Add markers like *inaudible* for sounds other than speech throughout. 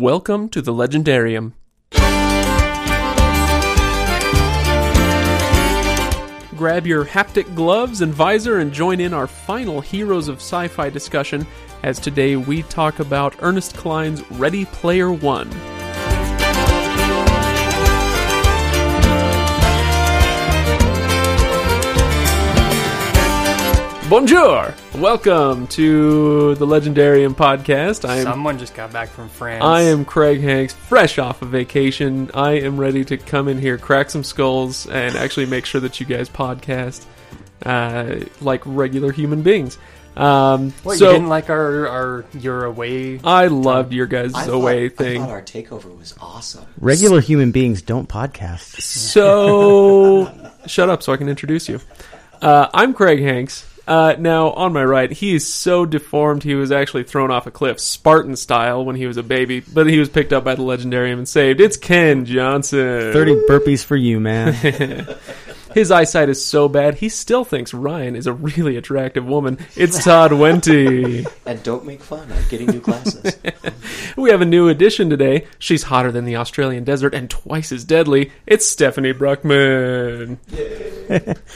Welcome to the Legendarium. Grab your haptic gloves and visor and join in our final Heroes of Sci Fi discussion as today we talk about Ernest Cline's Ready Player One. Bonjour! Welcome to the Legendarium podcast. I am Someone just got back from France. I am Craig Hanks, fresh off of vacation. I am ready to come in here, crack some skulls, and actually make sure that you guys podcast uh, like regular human beings. Um, What, so you didn't like our, our your away? I loved your guys' I away thought, thing. I thought our takeover was awesome. Regular human beings don't podcast. So *laughs* shut up so I can introduce you. Uh, I'm Craig Hanks. Uh, now, on my right, he is so deformed he was actually thrown off a cliff, Spartan style, when he was a baby, but he was picked up by the Legendarium and saved. It's Ken Johnson. 30 burpees for you, man. *laughs* His eyesight is so bad, he still thinks Ryan is a really attractive woman. It's *laughs* Todd Wenty. And don't make fun. I'm getting new glasses. *laughs* we have a new addition today. She's hotter than the Australian desert and twice as deadly. It's Stephanie Bruckman.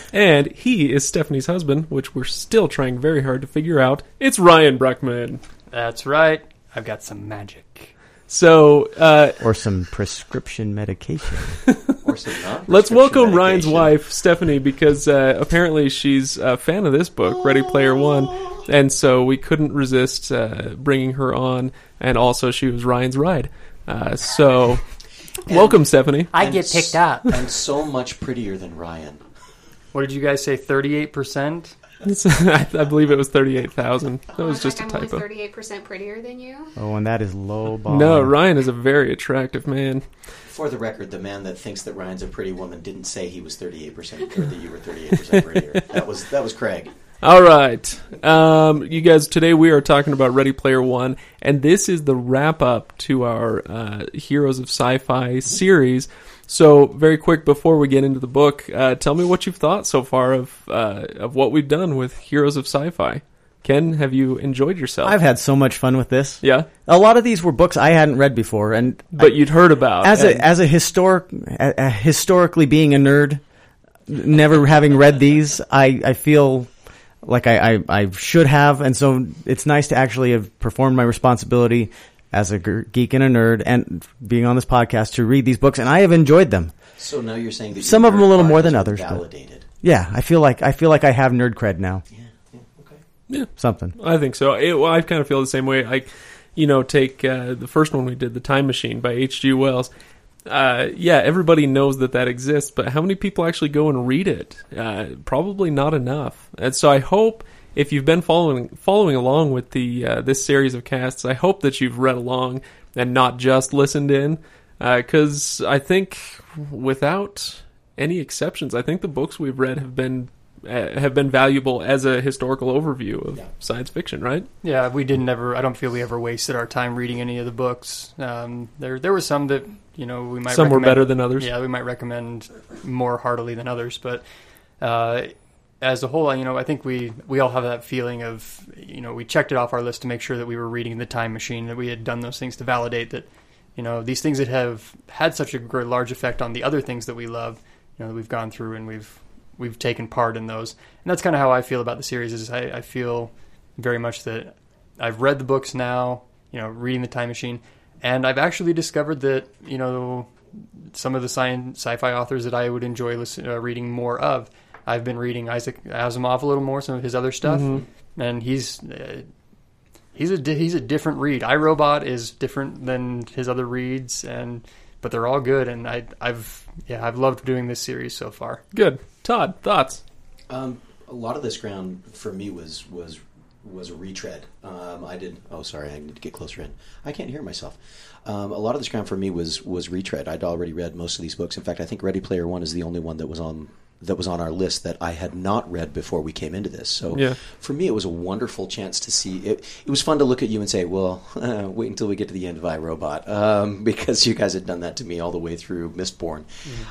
*laughs* and he is Stephanie's husband, which we're still trying very hard to figure out. It's Ryan Bruckman. That's right. I've got some magic. So, uh, or some prescription medication. *laughs* or some Let's welcome Ryan's wife, Stephanie, because uh, apparently she's a fan of this book, Ready Player One, and so we couldn't resist uh, bringing her on, and also she was Ryan's ride. Uh, so, *laughs* welcome, Stephanie. I get picked up. And so much prettier than Ryan. What did you guys say? Thirty-eight percent. *laughs* I, I believe it was thirty-eight thousand. That was I just a think I'm typo. thirty-eight percent prettier than you. Oh, and that is low ball. No, Ryan is a very attractive man. For the record, the man that thinks that Ryan's a pretty woman didn't say he was 38% or that you were 38% prettier. *laughs* That was that was Craig. All right, um, you guys. Today we are talking about Ready Player One, and this is the wrap up to our uh, Heroes of Sci-Fi series. So, very quick before we get into the book, uh, tell me what you've thought so far of uh, of what we've done with Heroes of Sci-Fi. Ken, have you enjoyed yourself? I've had so much fun with this. yeah, A lot of these were books I hadn't read before, and but you'd heard about as and- a as a historic, a, a historically being a nerd, never having read these, I I feel like I, I I should have, and so it's nice to actually have performed my responsibility as a geek and a nerd, and being on this podcast to read these books, and I have enjoyed them. So now you're saying that Some of them a little more than others, been but- Validated. Yeah, I feel like I feel like I have nerd cred now. Yeah, yeah, okay. Yeah. Something. I think so. It, well, I kind of feel the same way. I, you know, take uh, the first one we did, "The Time Machine" by H.G. Wells. Uh, yeah, everybody knows that that exists, but how many people actually go and read it? Uh, probably not enough. And so I hope if you've been following following along with the uh, this series of casts, I hope that you've read along and not just listened in, because I think without any exceptions, I think the books we've read have been uh, have been valuable as a historical overview of Yeah. science fiction, right? Yeah, we didn't ever. I don't feel we ever wasted our time reading any of the books. Um, there, there were some that you know we might. Some were better than others. Yeah, we might recommend more heartily than others, but uh, as a whole, you know, I think we we all have that feeling of you know we checked it off our list to make sure that we were reading the Time Machine, that we had done those things to validate that you know these things that have had such a large effect on the other things that we love, you know, that we've gone through and we've we've taken part in those, and that's kind of how I feel about the series. Is I, I feel very much that I've read the books now, you know, reading the Time Machine, and I've actually discovered that you know some of the science sci-fi authors that I would enjoy listen, uh, reading more of. I've been reading Isaac Asimov a little more, some of his other stuff, and he's uh, he's a di- he's a different read. I, Robot is different than his other reads, and but they're all good. And I I've yeah I've loved doing this series so far. Good. Todd, thoughts? Um, a lot of this ground for me was was was a retread. Um, I did. Oh, sorry, I need to get closer in. I can't hear myself. Um, a lot of this ground for me was was retread. I'd already read most of these books. In fact, I think Ready Player One is the only one that was on that was on our list that I had not read before we came into this. So Yeah. for me, it was a wonderful chance to see. It, it was fun to look at you and say, "Well, uh, *laughs* wait until we get to the end of I, Robot," um, *laughs* because you guys had done that to me all the way through Mistborn.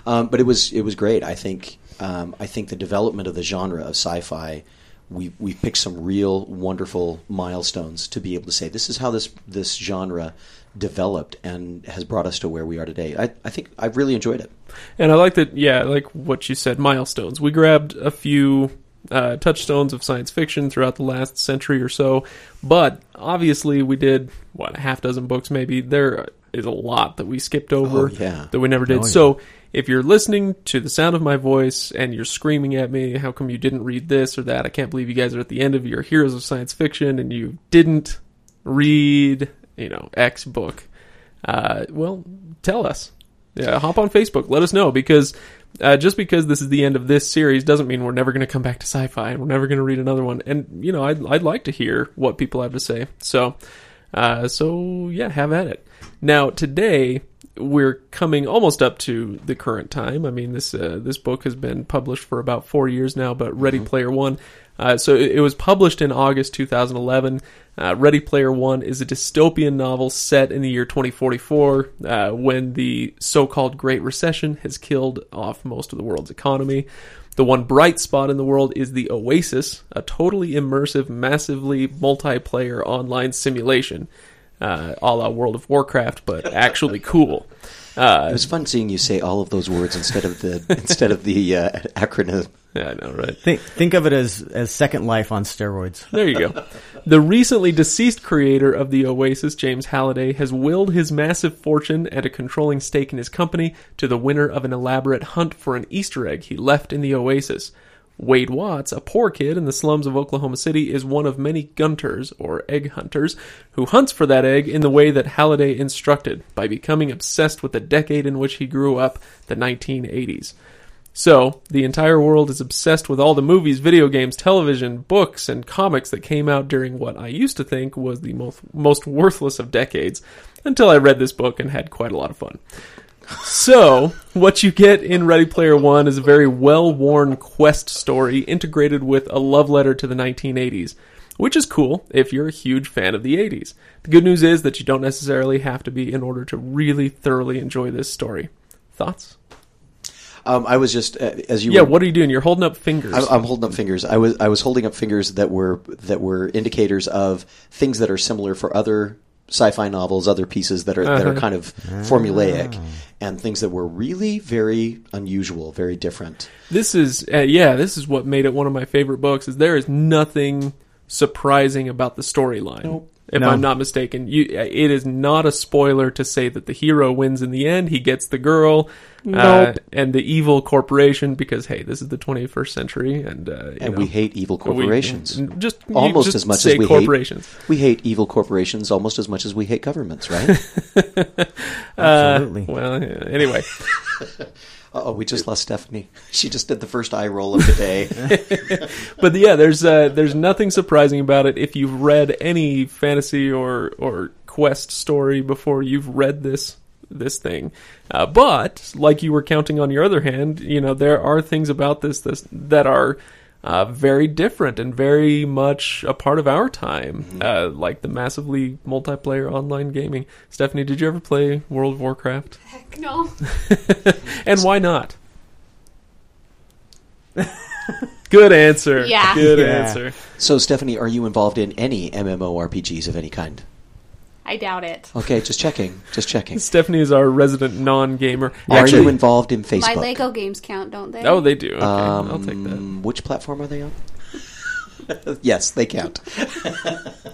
Um, but it was it was great. I think um, I think the development of the genre of sci-fi. We we picked some real wonderful milestones to be able to say this is how this this genre developed and has brought us to where we are today. I, I think I've really enjoyed it. And I like that, yeah, like what you said, milestones. We grabbed a few uh, touchstones of science fiction throughout the last century or so, but obviously we did, what, a half dozen books maybe. There is a lot that we skipped over Oh, yeah. that we never did. Oh, yeah. So if you're listening to the sound of my voice and you're screaming at me, how come you didn't read this or that? I can't believe you guys are at the end of your Heroes of Science Fiction and you didn't read, you know, X book. Uh, well, tell us. Yeah, hop on Facebook. Let us know because uh, just because this is the end of this series doesn't mean we're never going to come back to sci-fi and we're never going to read another one. And you know, I'd I'd like to hear what people have to say. So, uh, so yeah, have at it. Now today we're coming almost up to the current time. I mean, this uh, this book has been published for about four years now, but Ready Player One. Uh, so it, it was published in August 2011. Uh, Ready Player One is a dystopian novel set in the year 2044, uh, when the so-called Great Recession has killed off most of the world's economy. The one bright spot in the world is the Oasis, a totally immersive, massively multiplayer online simulation, uh, a la World of Warcraft, but actually cool. Uh, It was fun seeing you say all of those words instead of the *laughs* instead of the uh, acronym. yeah, I know, right? Think think of it as as Second Life on steroids. There you go. The recently deceased creator of the Oasis, James Halliday, has willed his massive fortune and a controlling stake in his company to the winner of an elaborate hunt for an Easter egg he left in the Oasis. Wade Watts, a poor kid in the slums of Oklahoma City, is one of many gunters, or egg hunters, who hunts for that egg in the way that Halliday instructed, by becoming obsessed with the decade in which he grew up, the 1980s. So, the entire world is obsessed with all the movies, video games, television, books, and comics that came out during what I used to think was the most, most worthless of decades, until I read this book and had quite a lot of fun. So, what you get in Ready Player One is a very well worn quest story integrated with a love letter to the 1980s, which is cool if you're a huge fan of the 80s. The good news is that you don't necessarily have to be in order to really thoroughly enjoy this story. Thoughts? Um, I was just uh, as you Yeah, were, what are you doing? You're holding up fingers. I'm, I'm holding up fingers. I was I was holding up fingers that were that were indicators of things that are similar for other sci-fi novels, other pieces that are that are Uh-huh. kind of formulaic, and things that were really very unusual, very different. This is uh, yeah, this is what made it one of my favorite books. Is there is nothing surprising about the storyline. Nope. If No. I'm not mistaken, you it is not a spoiler to say that the hero wins in the end. He gets the girl, uh, and the evil corporation. Because hey, this is the 21st century, and uh, And know, we hate evil we- corporations. just Almost just as much say as we hate corporations. hate we hate evil corporations almost as much as we hate governments, right? *laughs* Absolutely. Well, anyway, *laughs* oh, we just lost Stephanie. *laughs* She just did the first eye roll of the day. *laughs* but yeah, there's uh, there's nothing surprising about it. If you've read any fantasy or or quest story before, you've read this this thing. Uh, but like you were counting on your other hand, you know there are things about this this that are. Uh, very different and very much a part of our time, uh, like the massively multiplayer online gaming. Stephanie, did you ever play World of Warcraft? Heck no. *laughs* And why not? Good answer. Yeah. Good Yeah. answer. so, Stephanie, are you involved in any MMORPGs of any kind? I doubt it. Okay, just checking. Just checking. *laughs* Stephanie is our resident non-gamer. Are Actually, you involved in Facebook? My Lego games count, don't they? oh, they do. Okay, Um, I'll take that. Which platform are they on? *laughs* yes, they count.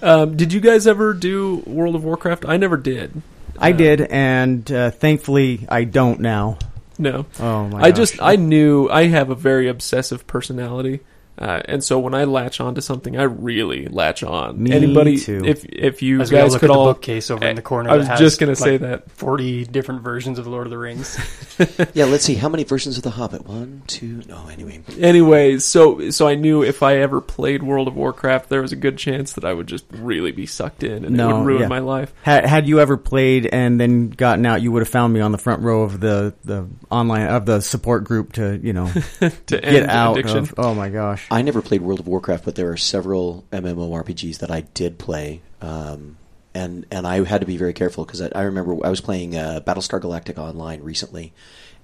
Um, did you guys ever do World of Warcraft? I never did. I did, and uh, thankfully I don't now. No. Oh my! I gosh. just I knew I have a very obsessive personality. Uh, and so when I latch on to something, I really latch on. Me Anybody, too. if if you As guys look could at the all, bookcase over in the corner I was that just gonna like, say that. Forty different versions of the Lord of the Rings. *laughs* yeah, let's see. How many versions of The Hobbit? One, two. No, anyway. Anyway, so so I knew if I ever played World of Warcraft, there was a good chance that I would just really be sucked in, and it would ruin yeah. my life. Had, had you ever played and then gotten out, you would have found me on the front row of the, the online of the support group to you know *laughs* To get end out addiction. of. Oh my gosh! I never played World of Warcraft, but there are several MMORPGs that I did play. Um, and, and I had to be very careful because I, I remember I was playing uh, Battlestar Galactica online recently,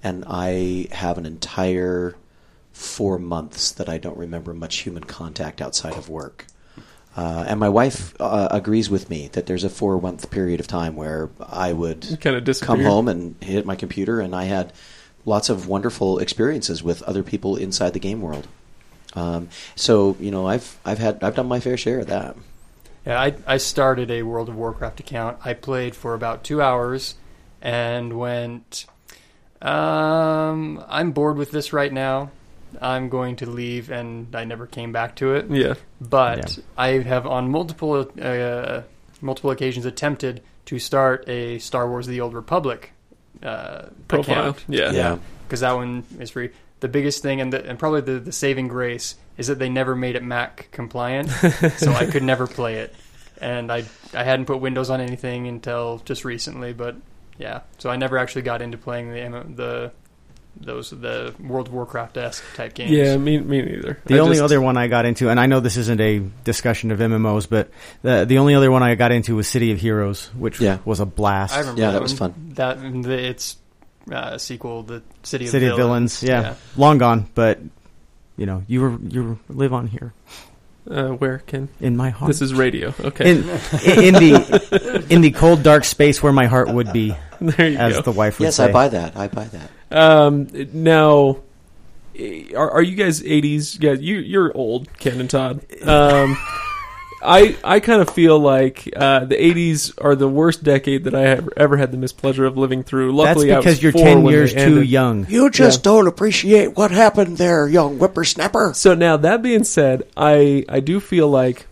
and I have an entire four months that I don't remember much human contact outside of work. Uh, and my wife uh, agrees with me that there's a four month period of time where I would Kind of disappear. come home and hit my computer, and I had lots of wonderful experiences with other people inside the game world. Um, so you know, I've I've had I've done my fair share of that. Yeah, I, I started a World of Warcraft account. I played for about two hours and went, um, I'm bored with this right now. I'm going to leave, and I never came back to it. Yeah. But Yeah. I have on multiple uh, multiple occasions attempted to start a Star Wars: The Old Republic uh, Profile. account. Yeah. Yeah. because that one is free. The biggest thing and the, and probably the, the saving grace is that they never made it Mac compliant, so I could never *laughs* play it. And I I hadn't put Windows on anything until just recently, but yeah, so I never actually got into playing the the those the World of Warcraft esque type games. Yeah, me, me neither. The I only just- other one I got into, and I know this isn't a discussion of MMOs, but the the only other one I got into was City of Heroes, which Yeah. was a blast. I remember. Yeah, that, that was one. fun. That its uh, sequel, the City of City of Villains, yeah. long gone, but you know, you were you live on here Uh, where, Ken? in my heart. This is radio. Okay. in, in the in the cold dark space where my heart would be, *laughs* there you as go. the wife would Yes, say. I buy that. I buy that. Um, now, eh, are, are you guys '80s guys? You you're old, Ken and Todd. Um, *laughs* I I kind of feel like uh, the '80s are the worst decade that I have ever had the mispleasure of living through. That's Luckily, I was because you're four ten when years too ended. young. You just don't appreciate what happened there, young whippersnapper. So now that being said, I I do feel like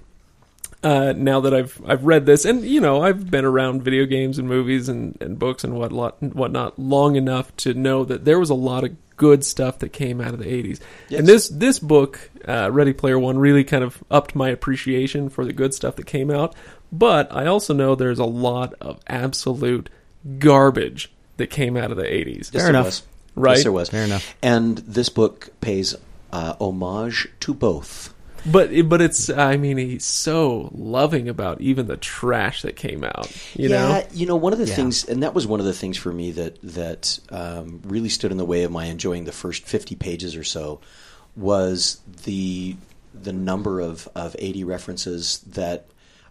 uh, now that I've I've read this, and you know I've been around video games and movies and, and books and whatnot whatnot long enough to know that there was a lot of good stuff that came out of the '80s. Yes. And this this book, uh, Ready Player One, really kind of upped my appreciation for the good stuff that came out. But I also know there's a lot of absolute garbage that came out of the '80s. Yes, Fair there enough. was. Right. Yes, there was. Fair enough. And this book pays uh, homage to both. But but it's I mean he's so loving about even the trash that came out. You yeah, know, you know, one of the Yeah. things, and that was one of the things for me that that um, really stood in the way of my enjoying the first fifty pages or so was the the number of of eighty references that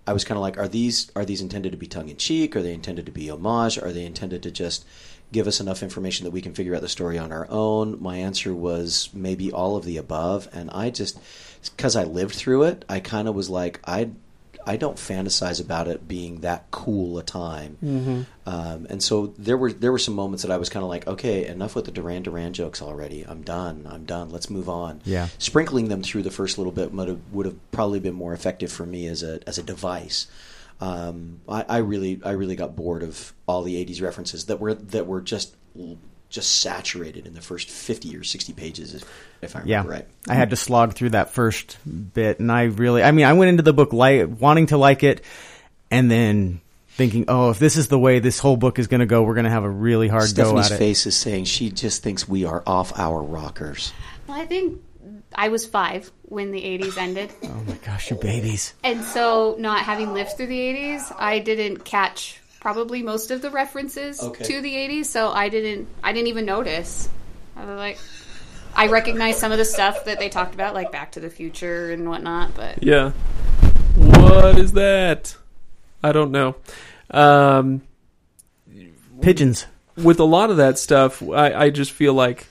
I was kind of like, are these are these intended to be tongue in cheek? Are they intended to be homage? Are they intended to just give us enough information that we can figure out the story on our own? My answer was maybe all of the above, and I just because I lived through it, I kind of was like, I I don't fantasize about it being that cool a time. Mm-hmm. Um, and so there were there were some moments that I was kind of like, okay, enough with the Duran Duran jokes already. I'm done. I'm done. Let's move on. Yeah. Sprinkling them through the first little bit would have, would have probably been more effective for me as a as a device. Um, I, I really I really got bored of all the '80s references that were that were just just saturated in the first 50 or 60 pages, if, if I Yeah, remember right. I had to slog through that first bit, and I really, I mean, I went into the book like wanting to like it, and then thinking, oh, if this is the way this whole book is going to go, we're going to have a really hard go Stephanie's at it. face is saying she just thinks we are off our rockers. Well, I think I was five when the 80s ended. Oh my gosh, you babies! And so, not having lived through the 80s, I didn't catch probably most of the references Okay. to the 80s, so I didn't I didn't even notice. I was like I recognized some of the stuff that they talked about like Back to the Future and whatnot, but yeah. What is that? I don't know. Um, Pigeons. with a lot of that stuff, I, I just feel like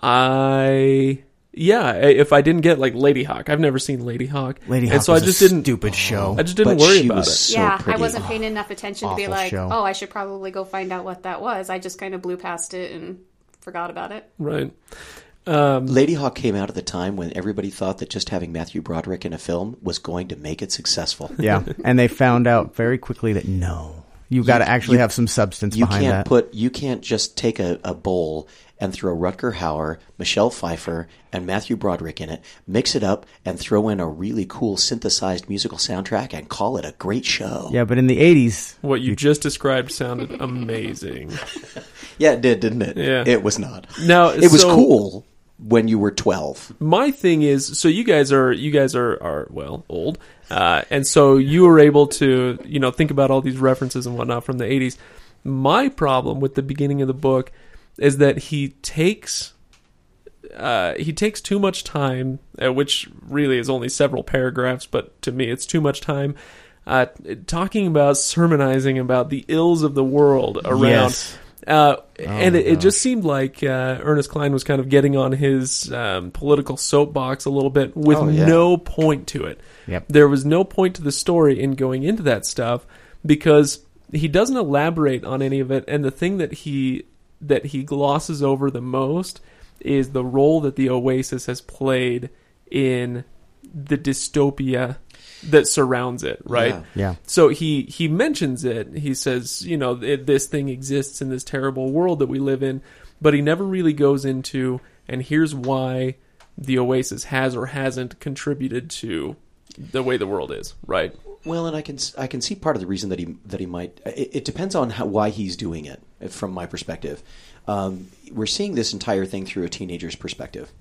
I. Yeah, if I didn't get like Ladyhawke, I've never seen Ladyhawke, Lady Hawk, and Hawk so I was a just didn't. stupid show. I just didn't But worry she about was it. so yeah, pretty. I wasn't paying enough attention to be like, show. oh, I should probably go find out what that was. I just kind of blew past it and forgot about it. Right. Um, Ladyhawke came out at the time when everybody thought that just having Matthew Broderick in a film was going to make it successful. *laughs* Yeah, and they found out very quickly that no, you've got to actually you- have some substance You can't that. put you can't just take a, a bowl and throw Rutger Hauer, Michelle Pfeiffer, and Matthew Broderick in it, mix it up, and throw in a really cool synthesized musical soundtrack and call it a great show. yeah, but in the '80s, what you just described sounded amazing. *laughs* Yeah, it did, didn't it? Yeah. It was not. No, It was so- cool when you were twelve. my thing is so you guys are you guys are are well old uh, and so you were able to you know think about all these references and whatnot from the 80s my problem with the beginning of the book is that he takes uh, he takes too much time, uh, which really is only several paragraphs, but to me it's too much time. Uh, talking about sermonizing about the ills of the world around Yes. uh, and it, it just seemed like uh, Ernest Cline was kind of getting on his um, political soapbox a little bit with Oh, yeah. no point to it. Yep. There was no point to the story in going into that stuff because he doesn't elaborate on any of it. And the thing that he that he glosses over the most is the role that the Oasis has played in the dystopia that surrounds it. Right. Yeah. Yeah. So he he mentions it. He says, you know, it, this thing exists in this terrible world that we live in, but he never really goes into and here's why the Oasis has or hasn't contributed to the way the world is, right? Well, and I can I can see part of the reason that he that he might. It, it depends on how, why he's doing it. From my perspective, um, we're seeing this entire thing through a teenager's perspective,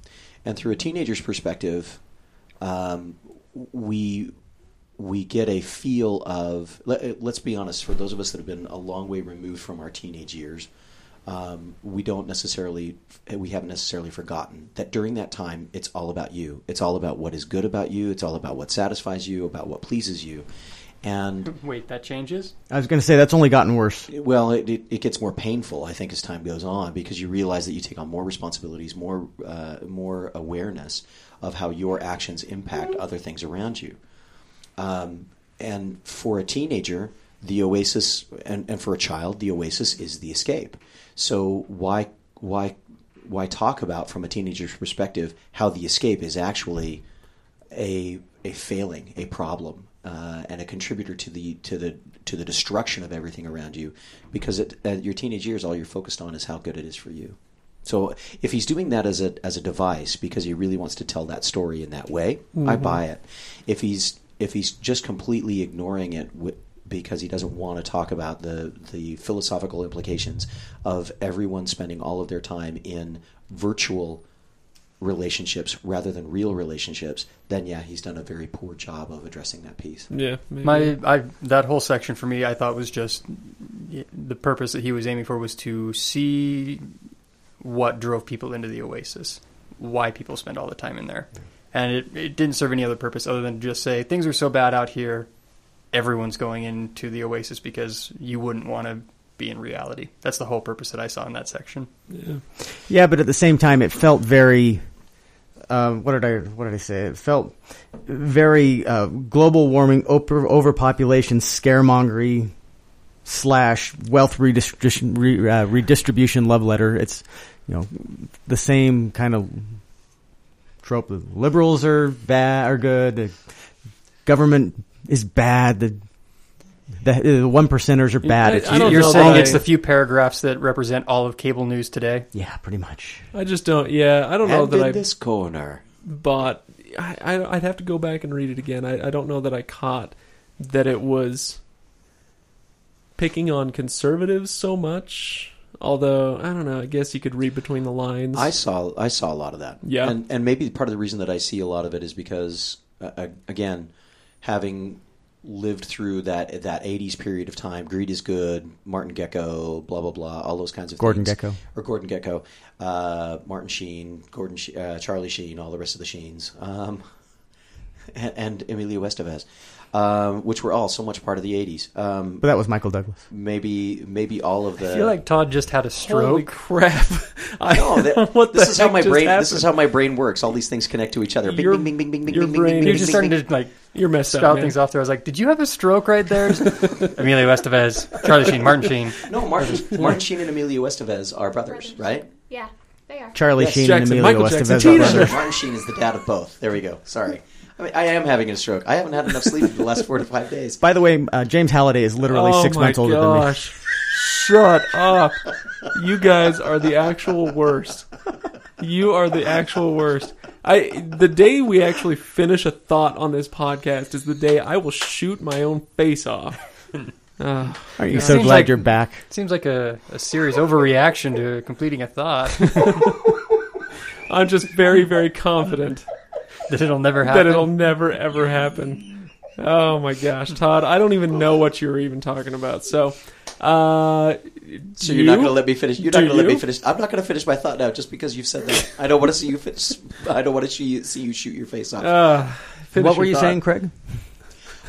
and through a teenager's perspective, um, we we get a feel of. Let, let's be honest. For those of us that have been a long way removed from our teenage years, um, we don't necessarily we haven't necessarily forgotten that during that time it's all about you it's all about what is good about you it's all about what satisfies you about what pleases you and *laughs* Wait, that changes. I was going to say that's only gotten worse. well it, it, it gets more painful i think as time goes on because you realize that you take on more responsibilities more uh, more awareness of how your actions impact other things around you um, and for a teenager, the oasis, and, and for a child, the oasis is the escape. So why why why talk about from a teenager's perspective how the escape is actually a a failing, a problem, uh, and a contributor to the to the to the destruction of everything around you? Because at, at your teenage years, all you're focused on is how good it is for you. So if he's doing that as a as a device because he really wants to tell that story in that way, I buy it. If he's if he's just completely ignoring it because he doesn't want to talk about the the philosophical implications of everyone spending all of their time in virtual relationships rather than real relationships, then yeah, he's done a very poor job of addressing that piece. Yeah. maybe. My, I that whole section for me, I thought was just the purpose that he was aiming for was to see what drove people into the Oasis, why people spend all the time in there, and it, it didn't serve any other purpose other than just say things are so bad out here, everyone's going into the Oasis because you wouldn't want to be in reality. That's the whole purpose that I saw in that section. yeah. Yeah, but at the same time, it felt very. Um, what did I what did I say? It felt very uh, global warming, over, overpopulation, scaremongery slash wealth redistribution, re, uh, redistribution love letter. It's you know the same kind of trope. Liberals are bad are good. The government is bad. The the, the one percenters are bad. I- It's I don't You're saying that it's the few paragraphs that represent all of cable news today. yeah, pretty much. I just don't. Yeah, I don't know that in I this corner, bought. I, I I'd have to go back and read it again. I, I don't know that I caught that it was picking on conservatives so much. Although I don't know, I guess you could read between the lines. I saw I saw a lot of that. Yeah. and and maybe part of the reason that I see a lot of it is because uh, uh, again, having lived through that that '80s period of time, Greed is Good, Martin Gekko, blah blah blah, all those kinds of Gordon things. Gekko. or Gordon Gekko, uh, Martin Sheen, Gordon, She- uh, Charlie Sheen, all the rest of the Sheens, um, *laughs* and, and Emilio Estevez, um, which were all so much part of the '80s. Um, But that was Michael Douglas. maybe maybe all of the. I feel like Todd just had a stroke. Holy stroke. crap! *laughs* I No, know that, what the this is how my just brain. This is how my brain works. All these things connect to each other. Your- bing, bing, bing, bing, your bing, bing, brain- bing, You're just starting to like You're messed up, man. things off there. I was like, "Did you have a stroke right there?" *laughs* Emilio Estevez, Charlie Sheen, Martin Sheen. *laughs* No, Martin, Martin Sheen and Emilio Estevez are brothers, right? Yeah, they are. Charlie Yes, Sheen Jackson, and Emilio Michael Jackson, Estevez are brothers. Martin Sheen is the dad of both. There we go. Sorry. I mean, I am having a stroke. I haven't had enough sleep for the last four to five days. By the way, uh, James Halliday is literally oh six months older than me. gosh. Shut up. You guys are the actual worst. You are the actual worst. I the day we actually finish a thought on this podcast is the day I will shoot my own face off. *laughs* Uh, Aren't you so glad like- you're back? Seems like a, a serious overreaction to completing a thought *laughs* I'm just very, very confident *laughs* that it'll never happen. that it'll never ever happen. Oh my gosh, Todd, I don't even know what you were even talking about. So, uh, So you're not going to let me finish. You're Do not going to let me finish. I'm not going to finish my thought now, just because you've said that. I don't want to see you finish. I don't want to see you, see you shoot your face off. Uh, what were your you thought. saying, Craig?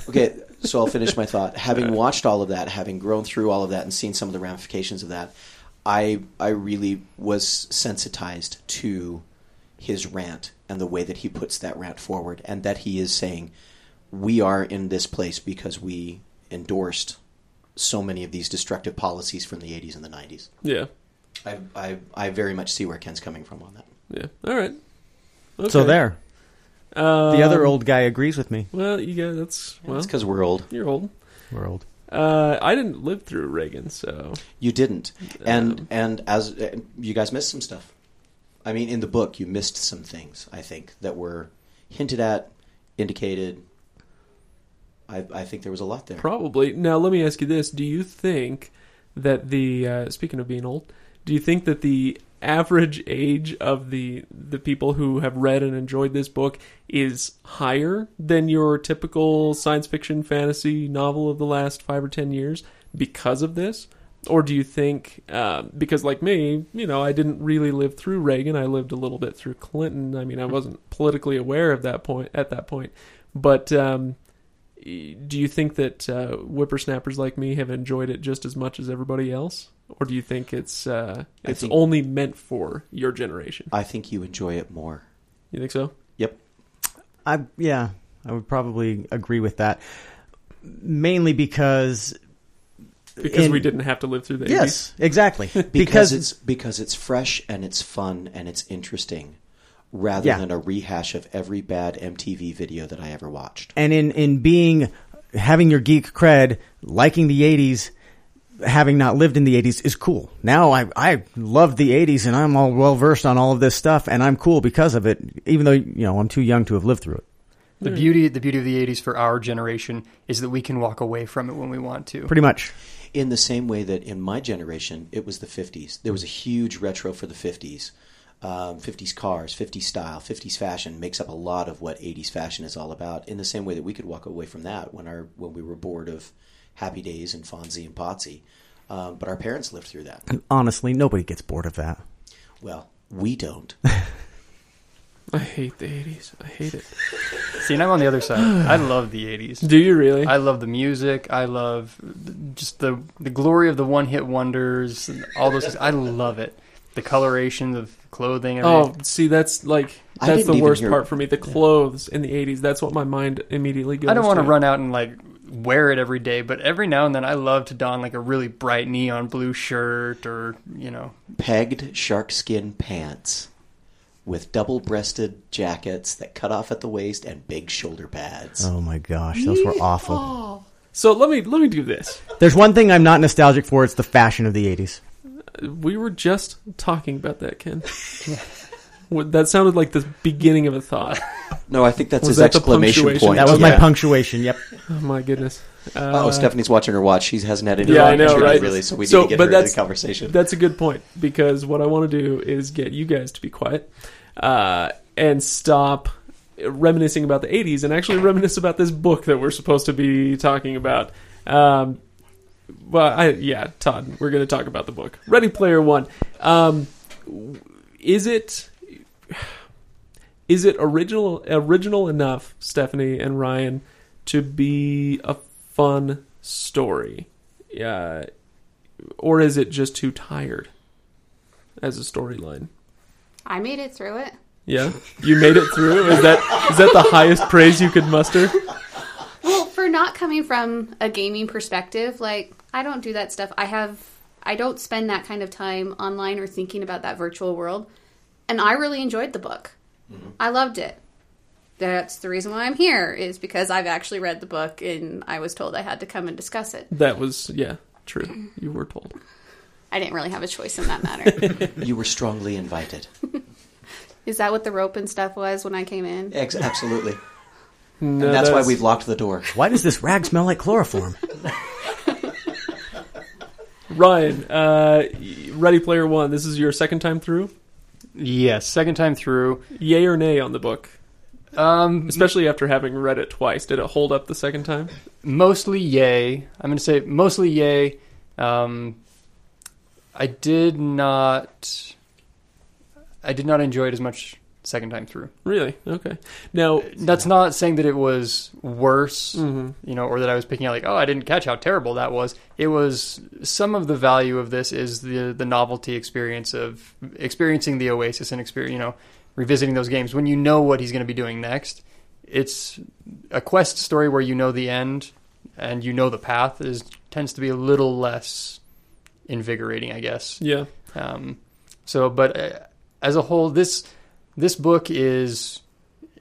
Okay, so I'll finish my thought. *laughs* Having watched all of that, having grown through all of that, and seen some of the ramifications of that, I I really was sensitized to his rant and the way that he puts that rant forward, and that he is saying we are in this place because we endorsed so many of these destructive policies from the 80s and the 90s. Yeah. I I, I very much see where Ken's coming from on that. Yeah. All right. Okay. So there, Um, the other old guy agrees with me. Well, you got that's well. It's because we're old. You're old. We're old. Uh, I didn't live through Reagan, so You didn't, and Um, and as uh, you guys missed some stuff. I mean, in the book, you missed some things. I think that were hinted at, indicated. I, I think there was a lot there. probably. Now, let me ask you this: Do you think that the uh, speaking of being old, do you think that the average age of the the people who have read and enjoyed this book is higher than your typical science fiction fantasy novel of the last five or ten years because of this? Or do you think, um, because like me, you know, I didn't really live through Reagan. I lived a little bit through Clinton. I mean, I wasn't politically aware of that point at that point. But um, do you think that uh, whippersnappers like me have enjoyed it just as much as everybody else, or do you think it's uh, it's think- only meant for your generation? I think you enjoy it more. You think so? Yep. I yeah, I would probably agree with that. Mainly because Because in- we didn't have to live through the yes, exactly. *laughs* Because, because it's because it's fresh and it's fun and it's interesting, rather Yeah. than a rehash of every bad MTV video that I ever watched. and in in being having your geek cred, liking the '80s, having not lived in the '80s is cool. Now I I love the '80s and I'm all well versed on all of this stuff, and I'm cool because of it. Even though you know I'm too young to have lived through it. The hmm. beauty, the beauty of the '80s for our generation is that we can walk away from it when we want to. Pretty much. In the same way that in my generation it was the 50s there was a huge retro for the 50s um, 50s cars 50s style 50s fashion makes up a lot of what 80s fashion is all about in the same way that we could walk away from that when our when we were bored of happy days and fonzie and potsy. Um, but our parents lived through that. And honestly, nobody gets bored of that. well we don't *laughs* I hate the '80s. I hate it. See, and I'm on the other side. *sighs* I love the '80s. Do you really? I love the music. I love just the the glory of the one hit wonders. and All those. I love it. The coloration, of clothing. oh, Everything. see, that's like I that's the worst hear- part for me. The clothes in the '80s. That's what my mind immediately goes. I don't want to to run out and like wear it every day, but every now and then I love to don like a really bright neon blue shirt or you know. pegged sharkskin pants with double-breasted jackets that cut off at the waist and big shoulder pads Oh my gosh, those were awful. So let me let me do this. There's one thing I'm not nostalgic for. It's the fashion of the '80s. We were just talking about that, Ken. What- that sounded like the beginning of a thought. no i think that's Was his that the exclamation punctuation? point That was Yeah. my punctuation. Yep. Oh my goodness. Uh, Oh, Stephanie's watching her watch. She hasn't had any Yeah, I know, opportunity, right? really, so we So, need to get but her into that's- the conversation. That's a good point because what I want to do is get you guys to be quiet uh, and stop reminiscing about the 80s and actually reminisce about this book that we're supposed to be talking about. Um, well, I, yeah, Todd, we're going to talk about the book. Ready Player One. Um, is it is it original original enough, Stephanie and Ryan, to be a fun story? Yeah, or is it just too tired as a storyline? I made it through it. Yeah, you made it through. Is that is that the highest praise you could muster? Well, for not coming from a gaming perspective, like I don't do that stuff. I have I don't spend that kind of time online or thinking about that virtual world. And I really enjoyed the book. Mm-hmm. I loved it. That's the reason why I'm here is because I've actually read the book and I was told I had to come and discuss it. That was yeah, true. You were told. I didn't really have a choice in that matter. *laughs* you were strongly invited. *laughs* is that what the rope and stuff was when I came in? Ex- absolutely. No, and that's, why we've locked the door. *laughs* Why does this rag smell like chloroform? Ryan. Uh, Ready Player One. This is your second time through. Yes, second time through. Yay or nay on the book, Um, especially after having read it twice. Did it hold up the second time? mostly yay. I'm going to say mostly yay. Um, I did not. I did not enjoy it as much second time through. Really? Okay. Now, That's not saying that it was worse, mhm. you know, or that I was picking out like, oh, I didn't catch how terrible that was. It was some of the value of this is the the novelty experience of experiencing the Oasis and experience, you know, revisiting those games when you know what he's going to be doing next. It's a quest story where you know the end and you know the path is tends to be a little less invigorating, I guess. yeah. Um, so, but uh, as a whole, this this book is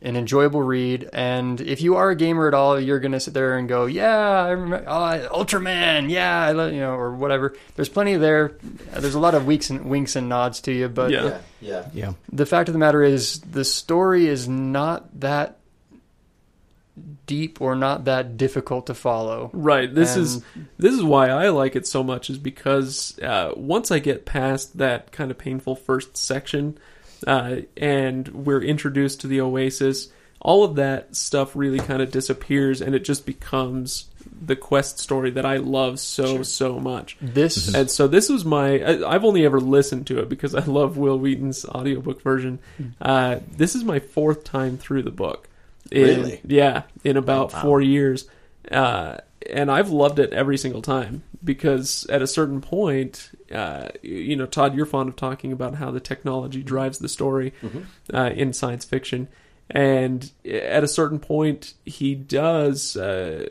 an enjoyable read, and if you are a gamer at all, you're gonna sit there and go, "Yeah, I remember oh, Ultraman, yeah, I love, you know, or whatever." There's plenty there. There's a lot of winks and winks and nods to you, but Yeah. Yeah, yeah. Yeah. the fact of the matter is, the story is not that deep or not that difficult to follow. Right. This is this is why I like it so much is because uh, once I get past that kind of painful first section, uh, and we're introduced to the Oasis, all of that stuff really kind of disappears, and it just becomes the quest story that I love so so much. This And so this was my. I, I've only ever listened to it because I love Wil Wheaton's audiobook version. Uh, this is my fourth time through the book. In, Really? Yeah, in about Wow. four years. Uh, and I've loved it every single time because at a certain point, uh, you know, Todd, you're fond of talking about how the technology drives the story uh, in science fiction. And at a certain point, he does, uh,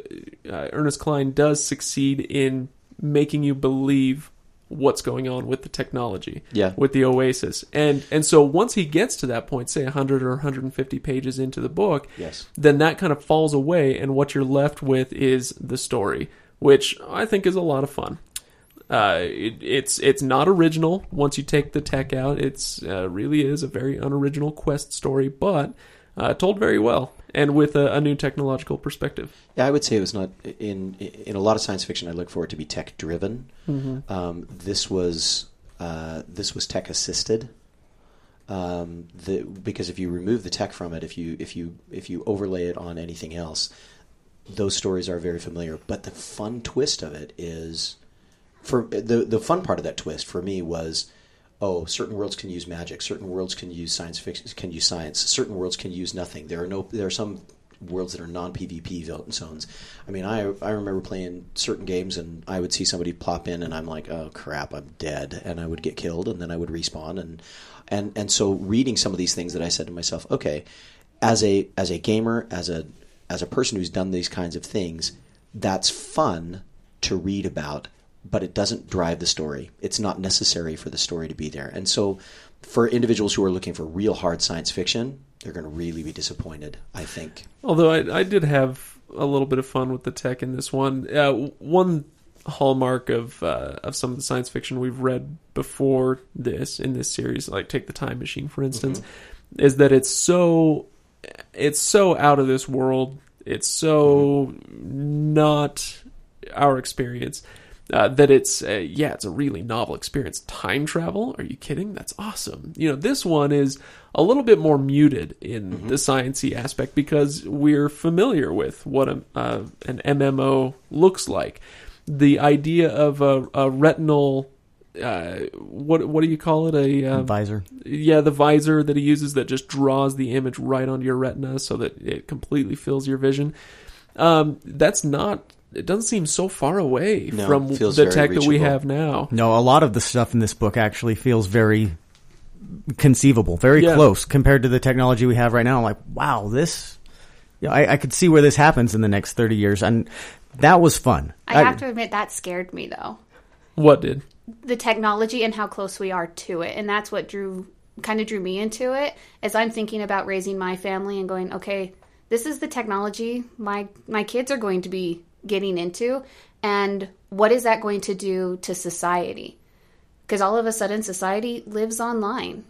uh, Ernest Cline does succeed in making you believe what's going on with the technology Yeah. with the oasis and and so once he gets to that point say 100 or 150 pages into the book Yes. then that kind of falls away and what you're left with is the story which i think is a lot of fun uh, it, it's it's not original once you take the tech out it's uh, really is a very unoriginal quest story but uh, told very well and with a, a new technological perspective Yeah, I would say it was not in in a lot of science fiction. I look for it to be tech driven. Um, this was uh, this was tech assisted. Um, the, because if you remove the tech from it, if you if you if you overlay it on anything else, those stories are very familiar. But the fun twist of it is, for the the fun part of that twist for me was, oh, certain worlds can use magic, certain worlds can use science fiction, can use science, certain worlds can use nothing. There are no there are some worlds that are non PvP zones. I mean, I I remember playing certain games and I would see somebody plop in and I'm like, oh crap, I'm dead, and I would get killed and then I would respawn and and and so reading some of these things that I said to myself, okay, as a as a gamer, as a as a person who's done these kinds of things, that's fun to read about, but it doesn't drive the story. It's not necessary for the story to be there. And so for individuals who are looking for real hard science fiction, they're going to really be disappointed, I think. Although I, I did have a little bit of fun with the tech in this one. Uh, one hallmark of uh, of some of the science fiction we've read before this in this series, like take the Time Machine for instance, is that it's so it's so out of this world. It's so not our experience. Uh, that it's uh, yeah, it's a really novel experience. Time travel? Are you kidding? That's awesome. You know, this one is a little bit more muted in the sciency aspect because we're familiar with what a, uh, an MMO looks like. The idea of a, a retinal, uh, what what do you call it? A um, Visor. yeah, the visor that he uses that just draws the image right onto your retina so that it completely fills your vision. Um, that's not. It doesn't seem so far away No, from the very tech that we have now. No, a lot of the stuff in this book actually feels very conceivable, very Yeah. close compared to the technology we have right now. like, wow, this. Yeah, I, I could see where this happens in the next thirty years, and that was fun. I have to admit that scared me though. What did? The technology and how close we are to it, and that's what drew kind of drew me into it. As I'm thinking about raising my family and going, okay, this is the technology my my kids are going to be getting into, and what is that going to do to society? Because all of a sudden, society lives online.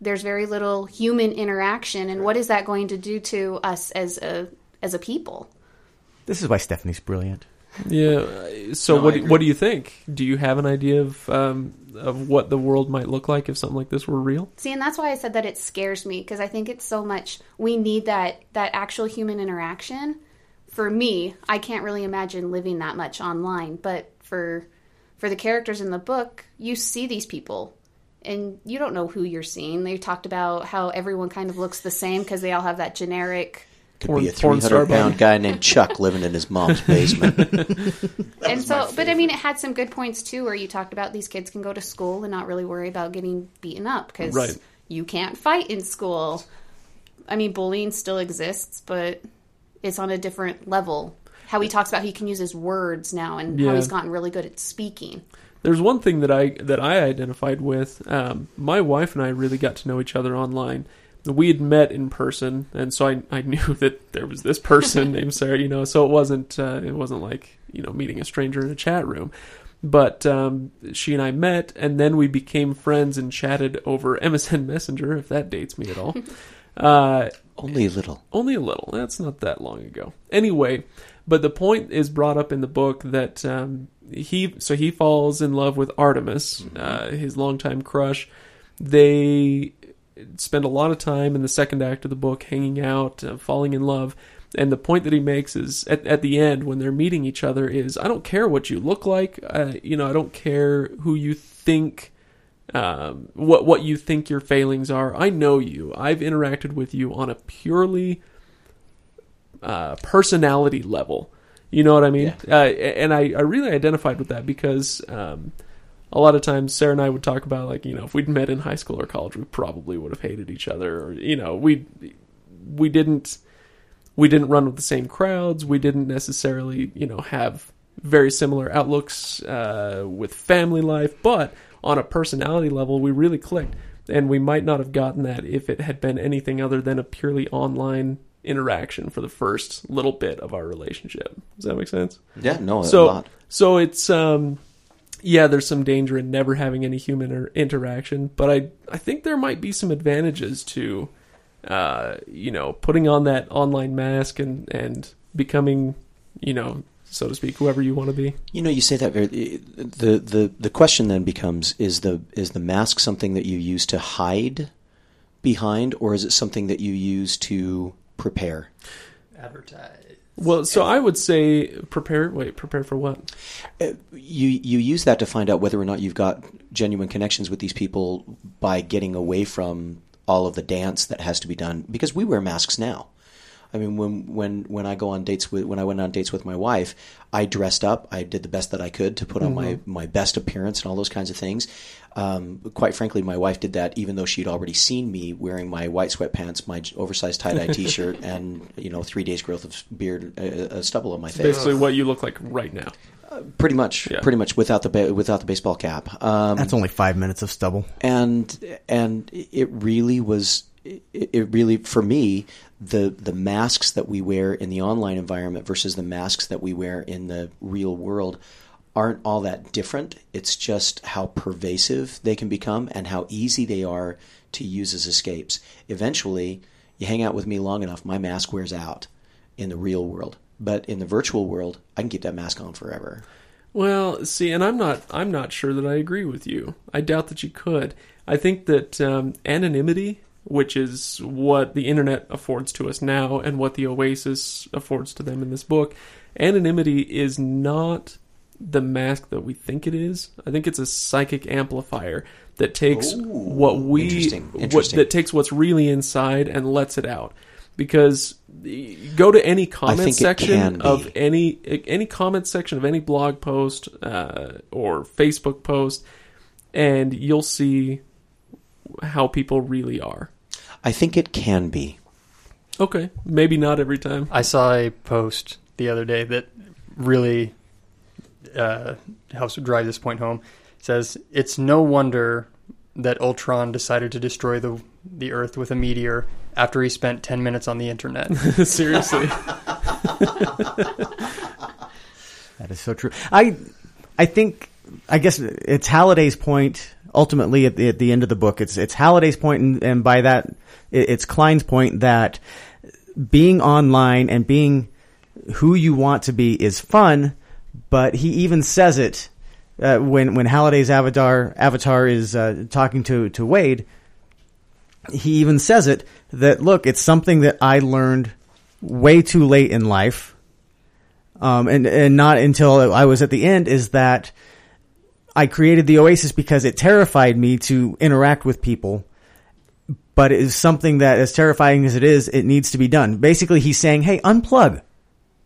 There's very little human interaction, and what is that going to do to us as a as a people? This is why Stephanie's brilliant. Yeah. So No, what do, what do you think? Do you have an idea of um, of what the world might look like if something like this were real? See, and that's why I said that it scares me because I think it's so much. We need that that actual human interaction. For me, I can't really imagine living that much online, but for for the characters in the book, you see these people and you don't know who you're seeing. They talked about how everyone kind of looks the same because they all have that generic. Could Porn- be a 300 pound guy named Chuck living in his mom's *laughs* basement. *laughs* and so, but I mean, it had some good points too, where you talked about these kids can go to school and not really worry about getting beaten up because Right. you can't fight in school. I mean, bullying still exists, but it's on a different level. How he talks about he can use his words now and how he's gotten really good at speaking. There's one thing that I that I identified with. Um, my wife and I really got to know each other online. We had met in person, and so I, I *laughs* knew that there was this person named *laughs* Sarah. You know, so it wasn't uh, it wasn't like you know meeting a stranger in a chat room. But um, she and I met, and then we became friends and chatted over *laughs* MSN Messenger, if that dates me at all. uh, Only a little. only a little. That's not that long ago. Anyway, but the point is brought up in the book that um, he so he falls in love with Artemis, uh, his longtime crush. They spend a lot of time in the second act of the book hanging out, uh, falling in love. And the point that he makes is at, at the end when they're meeting each other is I don't care what you look like. Uh, you know, I don't care who you think um, what what you think your failings are. I know you. I've interacted with you on a purely uh, personality level. You know what I mean? Uh, and I, I really identified with that because um, a lot of times Sarah and I would talk about like you know if we'd met in high school or college we probably would have hated each other or you know we we didn't we didn't run with the same crowds we didn't necessarily you know have very similar outlooks uh, with family life but on a personality level we really clicked. And we might not have gotten that if it had been anything other than a purely online interaction for the first little bit of our relationship. Does that make sense? Yeah, no, a so lot. so it's um yeah there's some danger in never having any human interaction but i i think there might be some advantages to uh you know putting on that online mask and and becoming you know so to speak whoever you want to be You know, you say that very. The the the question then becomes: Is the is the mask something that you use to hide behind, or is it something that you use to prepare? Advertise. well so i would say prepare wait prepare for what Uh, You you use that to find out whether or not you've got genuine connections with these people by getting away from all of the dance that has to be done because we wear masks now. I mean, when when when I go on dates with when I went on dates with my wife, I dressed up. I did the best that I could to put on my my best appearance and all those kinds of things. Um, quite frankly, my wife did that even though she'd already seen me wearing my white sweatpants, my oversized tie dye *laughs* T-shirt, and you know three days growth of beard, uh, uh, stubble on my face. basically what you look like right now Pretty much, Yeah. pretty much without the ba- without the baseball cap. Um, That's only five minutes of stubble. and and it really was it, really for me the the masks that we wear in the online environment versus the masks that we wear in the real world aren't all that different it's just how pervasive they can become and how easy they are to use as escapes eventually you hang out with me long enough my mask wears out in the real world but in the virtual world i can keep that mask on forever Well, see, and I'm not I'm not sure that I agree with you. I doubt that you could. I think that um, anonymity, which is what the internet affords to us now, and what the Oasis affords to them in this book, anonymity is not the mask that we think it is. I think it's a psychic amplifier that takes Ooh, what we interesting, what- that takes what's really inside and lets it out. Because go to any comment section of any any comment section of any blog post uh, or Facebook post, and you'll see how people really are. I think it can be Okay, maybe not every time. I saw a post the other day that really uh, helps drive this point home. It says it's no wonder that Ultron decided to destroy the the Earth with a meteor after he spent ten minutes on the internet. *laughs* Seriously, *laughs* That is so true. I, I think, I guess it's Halliday's point. Ultimately, at the, at the end of the book, it's it's Halliday's point, and, and by that, it's Cline's point that being online and being who you want to be is fun. But he even says it uh, when when Halliday's avatar avatar is uh, talking to to Wade. He even says it that look, it's something that I learned way too late in life um, and and not until I was at the end is that I created the Oasis because it terrified me to interact with people. But it is something that, as terrifying as it is, it needs to be done. Basically, he's saying, "Hey, unplug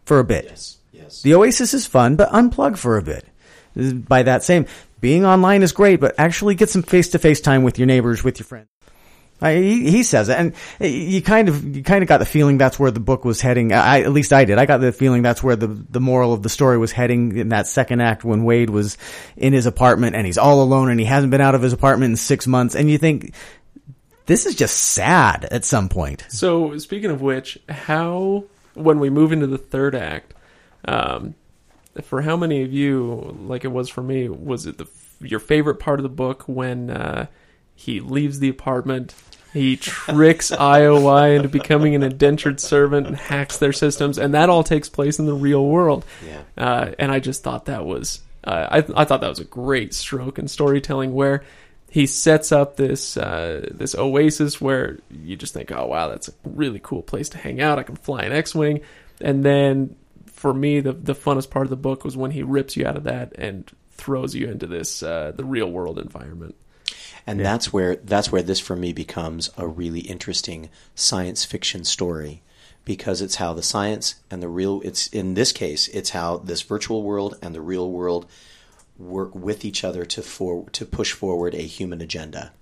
for a bit." Yes. Yes. The Oasis is fun, but unplug for a bit. By that same, being online is great, but actually get some face to face time with your neighbors, with your friends. I, he, he says it, and you kind of you kind of got the feeling that's where the book was heading. I, at least I did. I got the feeling that's where the the moral of the story was heading in that second act when Wade was in his apartment and he's all alone and he hasn't been out of his apartment in six months, and you think this is just sad at some point. So speaking of which, how when we move into the third act, um, for how many of you, like it was for me, was it the your favorite part of the book when uh, he leaves the apartment? He tricks IOI into becoming an indentured servant and hacks their systems, and that all takes place in the real world. Yeah. Uh, and I just thought that was, uh, I, I thought that was a great stroke in storytelling where he sets up this uh, this oasis where you just think, oh wow, that's a really cool place to hang out. I can fly an X-wing, and then for me, the the funnest part of the book was when he rips you out of that and throws you into this uh, the real world environment. And that's where that's where this for me becomes a really interesting science fiction story because it's how the science and the real it's in this case it's how this virtual world and the real world work with each other to for to push forward a human agenda.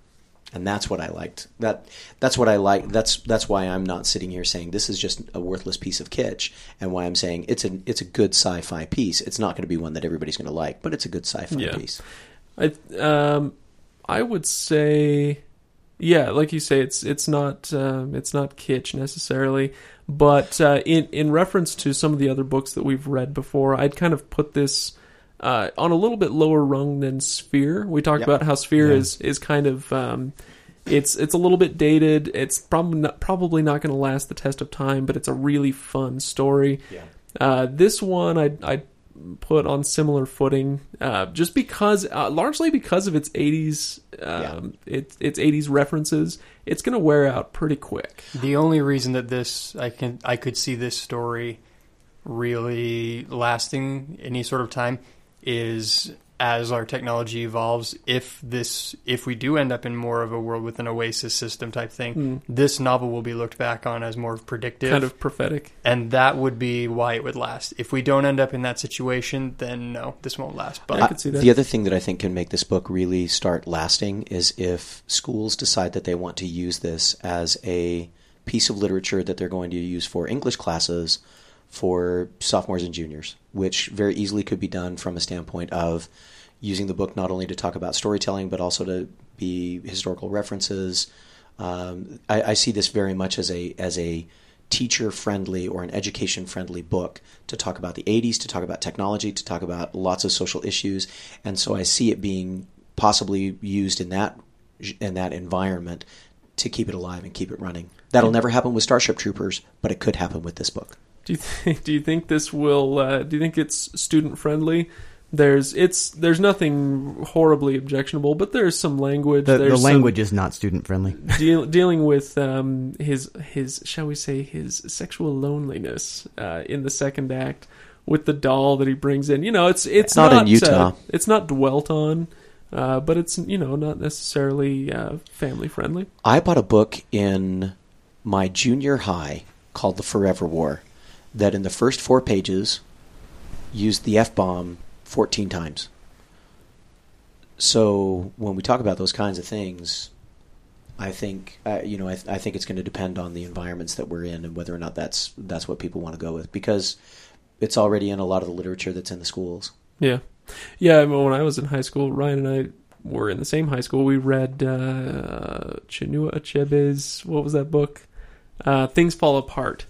And that's what I liked. That that's what I like. That's that's why I'm not sitting here saying this is just a worthless piece of kitsch, and why I'm saying it's a it's a good sci-fi piece. It's not going to be one that everybody's going to like, but it's a good sci-fi Yeah. piece. I um I would say yeah, like you say, it's it's not um, it's not kitsch necessarily, but uh, in in reference to some of the other books that we've read before, I'd kind of put this uh, on a little bit lower rung than Sphere. We talked Yep. about how Sphere Yeah. is is kind of um, it's it's a little bit dated. It's probably not, probably not going to last the test of time, but it's a really fun story. Yeah. Uh, this one I I put on similar footing, uh, just because uh, largely because of its '80s um, its its '80s references. It's going to wear out pretty quick. The only reason that this I can I could see this story really lasting any sort of time is as our technology evolves if this if we do end up in more of a world with an oasis system type thing Mm. this novel will be looked back on as more predictive Kind of prophetic. and that would be why it would last if we don't end up in that situation then no this won't last but I could see that. The other thing that I think can make this book really start lasting is if schools decide that they want to use this as a piece of literature that they're going to use for English classes for sophomores and juniors, which very easily could be done from a standpoint of using the book not only to talk about storytelling but also to be historical references. Um, I, I see this very much as a as a teacher friendly or an education friendly book to talk about the 80s, to talk about technology, to talk about lots of social issues, and so I see it being possibly used in that in that environment to keep it alive and keep it running. That'll never happen with Starship Troopers, but it could happen with this book. Do you think? *laughs* Do you think this will? Uh, do you think it's student friendly? There's it's there's nothing horribly objectionable, but there's some language. The, the there's some language is not student friendly. deal, dealing with um, his his shall we say his sexual loneliness uh, in the second act with the doll that he brings in. You know, it's it's Not not, in Utah. Uh, it's not dwelt on, uh, but it's you know not necessarily uh, family friendly. I bought a book in my junior high called The Forever War that in the first four pages used the F bomb 14 times. So when we talk about those kinds of things, I think uh, you know I, I think it's going to depend on the environments that we're in and whether or not that's that's what people want to go with because it's already in a lot of the literature that's in the schools. Yeah, yeah. I mean, when I was in high school, Ryan and I were in the same high school. We read uh, Chinua Achebe's what was that book? Uh, Things Fall Apart,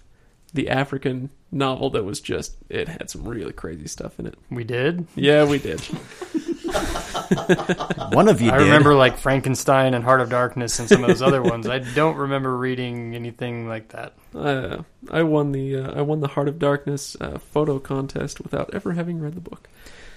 the African novel that was just it had some really crazy stuff in it. we did Yeah, we did. *laughs* One of you I did. remember like Frankenstein and Heart of Darkness and some of those other ones. I don't remember reading anything like that. Uh, I won the uh, I won the Heart of Darkness uh, photo contest without ever having read the book.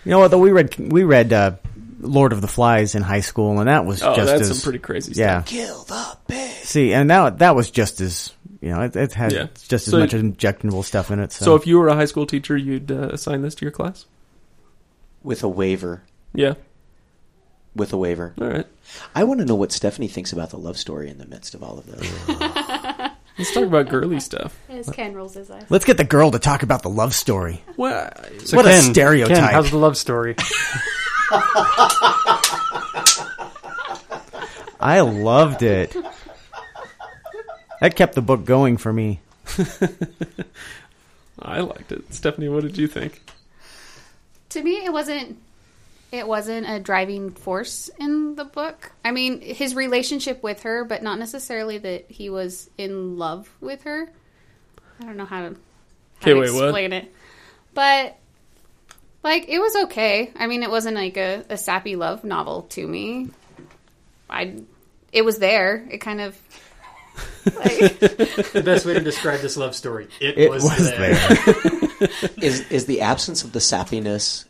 You know what? Though we read we read uh, Lord of the Flies in high school, and that was Oh, just that's as some pretty crazy yeah. stuff. Kill the pig. See, and that that was just as you know, it, it had Yeah. just as So- much objectionable stuff in it. So, So if you were a high school teacher, you'd uh, assign this to your class. with a waiver. Yeah. with a waiver. All right. I want to know what Stephanie thinks about the love story in the midst of all of this. *laughs* Let's talk about girly stuff. As Ken rolls his eyes. Let's get the girl to talk about the love story. Well, So What a stereotype. Ken, how's the love story? *laughs* I loved it. That kept the book going for me. *laughs* I liked it. Stephanie, what did you think? to me it wasn't it wasn't a driving force in the book i mean his relationship with her but not necessarily that he was in love with her i don't know how to, how Okay, to wait, what? explain it but like it was okay i mean it wasn't like a, a sappy love novel to me i it was there it kind of like, the best way to describe this love story. It, It was, was, there. there. *laughs* is is the absence of the sappiness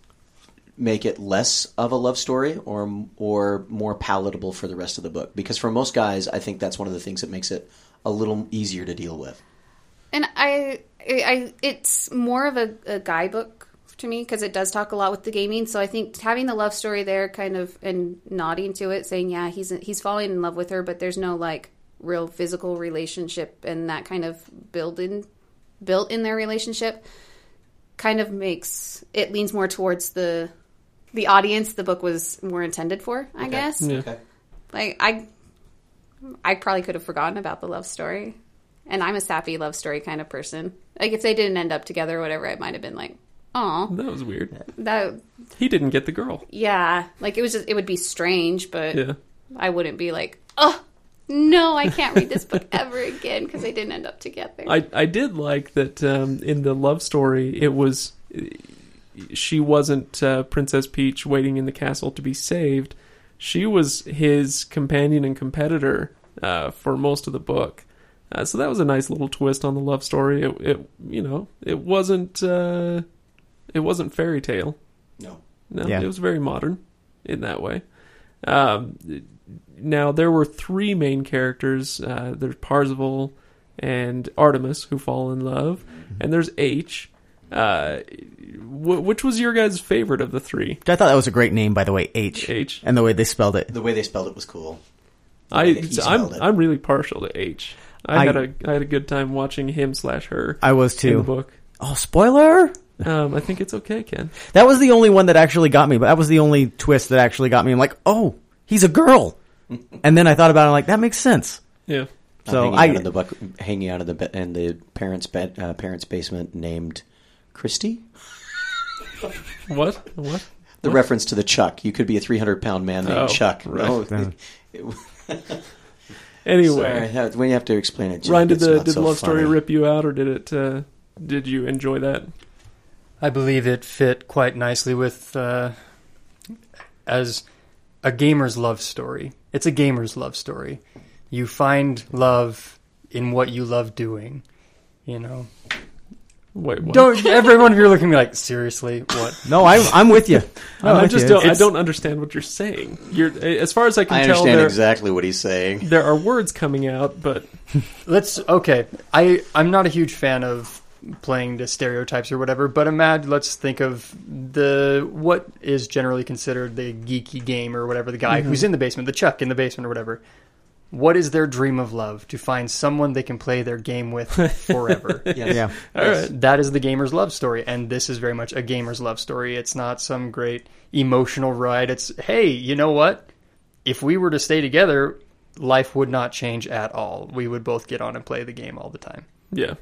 make it less of a love story or or more palatable for the rest of the book? Because for most guys, I think that's one of the things that makes it a little easier to deal with. And I, I, it's more of a, a book to me because it does talk a lot with the gaming. So I think having the love story there, kind of, and nodding to it, saying, "Yeah, he's he's falling in love with her," but there's no like real physical relationship and that kind of building built in their relationship, kind of makes it leans more towards the the audience the book was more intended for. I guess Yeah. like I I probably could have forgotten about the love story. And I'm a sappy love story kind of person. Like if they didn't end up together or whatever, I might have been like, "Oh, That was weird. that He didn't get the girl. yeah." Like it was just it would be strange, but Yeah. I wouldn't be like, "Oh, no, I can't read this book ever again because they didn't end up together." I I did like that um, in the love story. It was she wasn't uh, Princess Peach waiting in the castle to be saved. She was his companion and competitor uh, for most of the book. Uh, so that was a nice little twist on the love story. It, it you know, it wasn't uh, it wasn't fairy tale. No. No, Yeah. it was very modern in that way. Um, now there were three main characters. Uh, there's Parzival and Artemis who fall in love, and there's H. Uh, wh- which was your guys' favorite of the three? I thought that was a great name, by the way, H. H. And the way they spelled it. The way they spelled it was cool. I way that he I'm it. I'm really partial to H. I, I- had a I had a good time watching him slash her I was in the too. book. Oh, spoiler! Um, I think it's okay, Ken. That was the only one that actually got me, but that was the only twist that actually got me. I'm like, oh, he's a girl. and then I thought about it, I'm like, that makes sense. Yeah. So hanging I- out in the buck, hanging out in the be- in the parents' bed, uh, parents' basement named Christy. *laughs* What? What? The reference to the Chuck. You could be a 300 pound man named Oh, Chuck. right. No, *laughs* Yeah. it- *laughs* Anyway, sorry, that- when you have to explain it, Ryan, did it's the not did so the love story funny. rip you out, or did it? Uh, did you enjoy that? I believe it fit quite nicely with uh, as a gamer's love story. It's a gamer's love story. You find love in what you love doing. You know, Wait, what? don't everyone here looking at me like seriously what? *laughs* No, I, I'm with you. I'm I with just you. don't. I It's- don't understand what you're saying. You're as far as I can tell. I tell. understand There, exactly what he's saying. there are words coming out, but Let's okay. I I'm not a huge fan of playing to stereotypes or whatever, but imagine let's think of the what is generally considered the geeky game or whatever the guy mm-hmm. who's in the basement, the Chuck in the basement or whatever. What is their dream of love? To find someone they can play their game with *laughs* forever. Yes. Yeah. all right. That is the gamer's love story, and this is very much a gamer's love story. It's not some great emotional ride. It's hey, you know what? If we were to stay together, life would not change at all. We would both get on and play the game all the time. Yeah.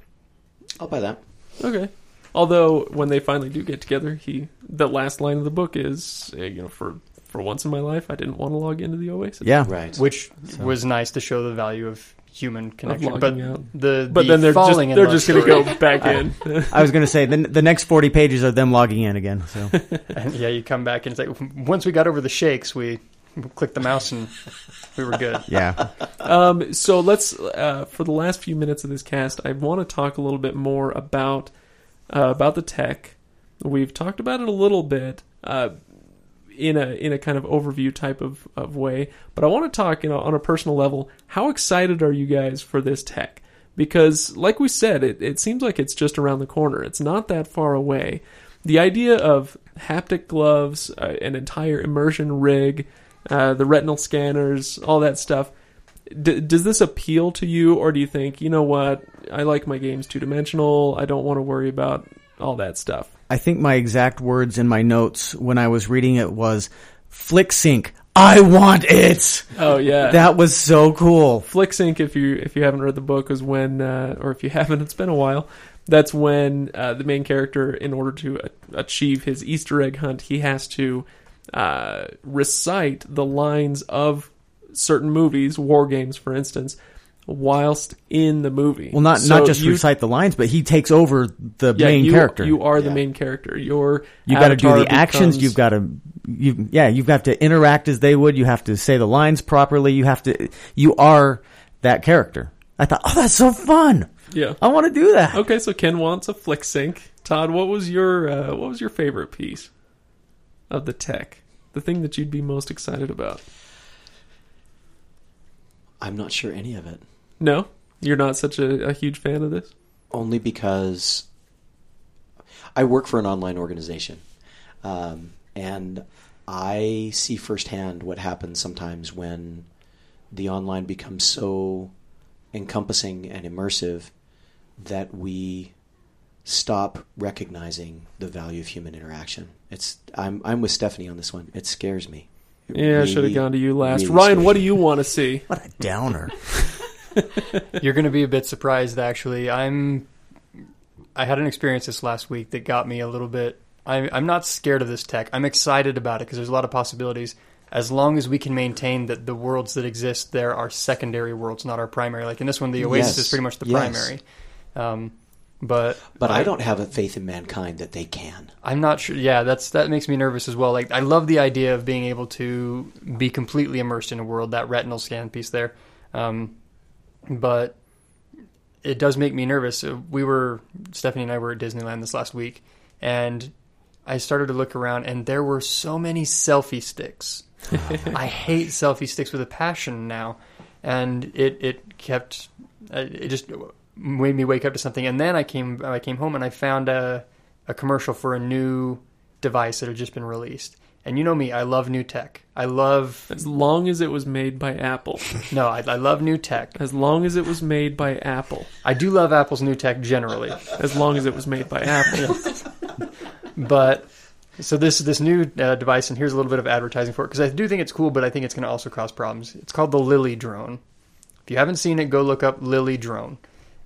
I'll buy that. Okay. Although when they finally do get together, he the last line of the book is, uh, you know, for for once in my life, I didn't want to log into the Oasis. Yeah. Right. which was nice to show the value of human connection. But logging out. the But the then they're just falling in they're love just going to story- go back in. *laughs* *laughs* I was going to say, the, the next 40 pages are them logging in again. So *laughs* And yeah, you come back and it's like once we got over the shakes, we *laughs* clicked the mouse and we were good. yeah. Um, so let's uh, for the last few minutes of this cast, I want to talk a little bit more about uh, about the tech. We've talked about it a little bit uh, in a in a kind of overview type of, of way, but I want to talk you know, on a personal level. How excited are you guys for this tech? Because, like we said, it, it seems like it's just around the corner. It's not that far away. The idea of haptic gloves, uh, an entire immersion rig, uh, the retinal scanners, all that stuff. D- does this appeal to you, or do you think, you know what, I like my games two dimensional. I don't want to worry about all that stuff. I think my exact words in my notes when I was reading it was flick sync. I want it. Oh yeah, That was so cool. FlickSync, if you if you haven't read the book, is when, uh, or if you haven't, it's been a while. That's when uh, the main character, in order to achieve his Easter egg hunt, he has to uh, recite the lines of certain movies, WarGames, for instance, whilst in the movie. Well, not So not just you, recite the lines, but he takes over the yeah, main you, character. You are the Yeah. main character. Your You got to do avatar the actions. You've got to, you yeah, you've got to interact as they would. You have to say the lines properly. You have to, you are that character. I thought, oh, that's so fun. yeah. I want to do that. Okay, so Ken wants a flick sync. Todd, what was your uh, what was your favorite piece of the tech? The thing that you'd be most excited about? I'm not sure any of it. No, you're not such a, a huge fan of this. only because I work for an online organization, um, and I see firsthand what happens sometimes when the online becomes so encompassing and immersive that we stop recognizing the value of human interaction. It's I'm I'm with Stephanie on this one. It scares me. It Yeah, I should have gone to you last. really Ryan, what do you want to *laughs* see? What a downer. *laughs* You're going to be a bit surprised, actually. I'm. I had an experience this last week that got me a little bit. I, I'm not scared of this tech. I'm excited about it because there's a lot of possibilities. As long as we can maintain that the worlds that exist there are secondary worlds, not our primary. Like in this one, the Oasis Yes. is pretty much the Yes. primary. Um, but But I don't have a faith in mankind that they can. I'm not sure. Yeah, that's that makes me nervous as well. Like I love the idea of being able to be completely immersed in a world. That retinal scan piece there, um, but it does make me nervous. Uh, We were Stephanie and I were at Disneyland this last week, and I started to look around, and there were so many selfie sticks. *laughs* I hate selfie sticks with a passion now, and it it kept uh, it just made me wake up to something. And then I came I came home and I found a a commercial for a new device that had just been released. And you know me, I love new tech. I love As long as it was made by Apple. *laughs* no, I, I love new tech. As long as it was made by Apple. I do love Apple's new tech generally. As long as it was made by Apple. *laughs* But so this this new uh, device, and here's a little bit of advertising for it because I do think it's cool, but I think it's going to also cause problems. It's called the Lily drone. If you haven't seen it, go look up Lily drone,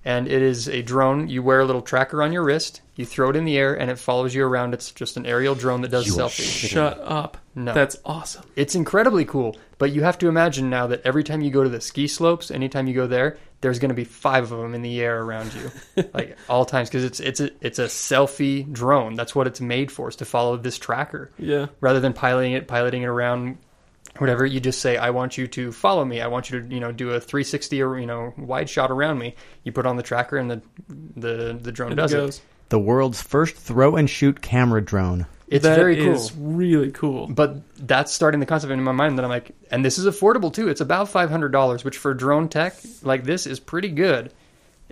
and it is a drone. You wear a little tracker on your wrist, you throw it in the air, and it follows you around. It's just an aerial drone that does You selfies. Shut up. No. That's awesome. It's incredibly cool, but you have to imagine now that every time you go to the ski slopes, anytime you go there, there's going to be five of them in the air around you, *laughs* like all times, because it's it's a it's a selfie drone. That's what it's made for, is to follow this tracker Yeah. rather than piloting it, piloting it around. Whatever you just say, I want you to follow me. I want you to, you know, do a 360 or you know wide shot around me. You put on the tracker, and the the the drone it does it. The world's first throw and shoot camera drone. It's That very cool. is really cool. But that's starting the concept in my mind that I'm like, and this is affordable too. It's about five hundred dollars, which for drone tech like this is pretty good.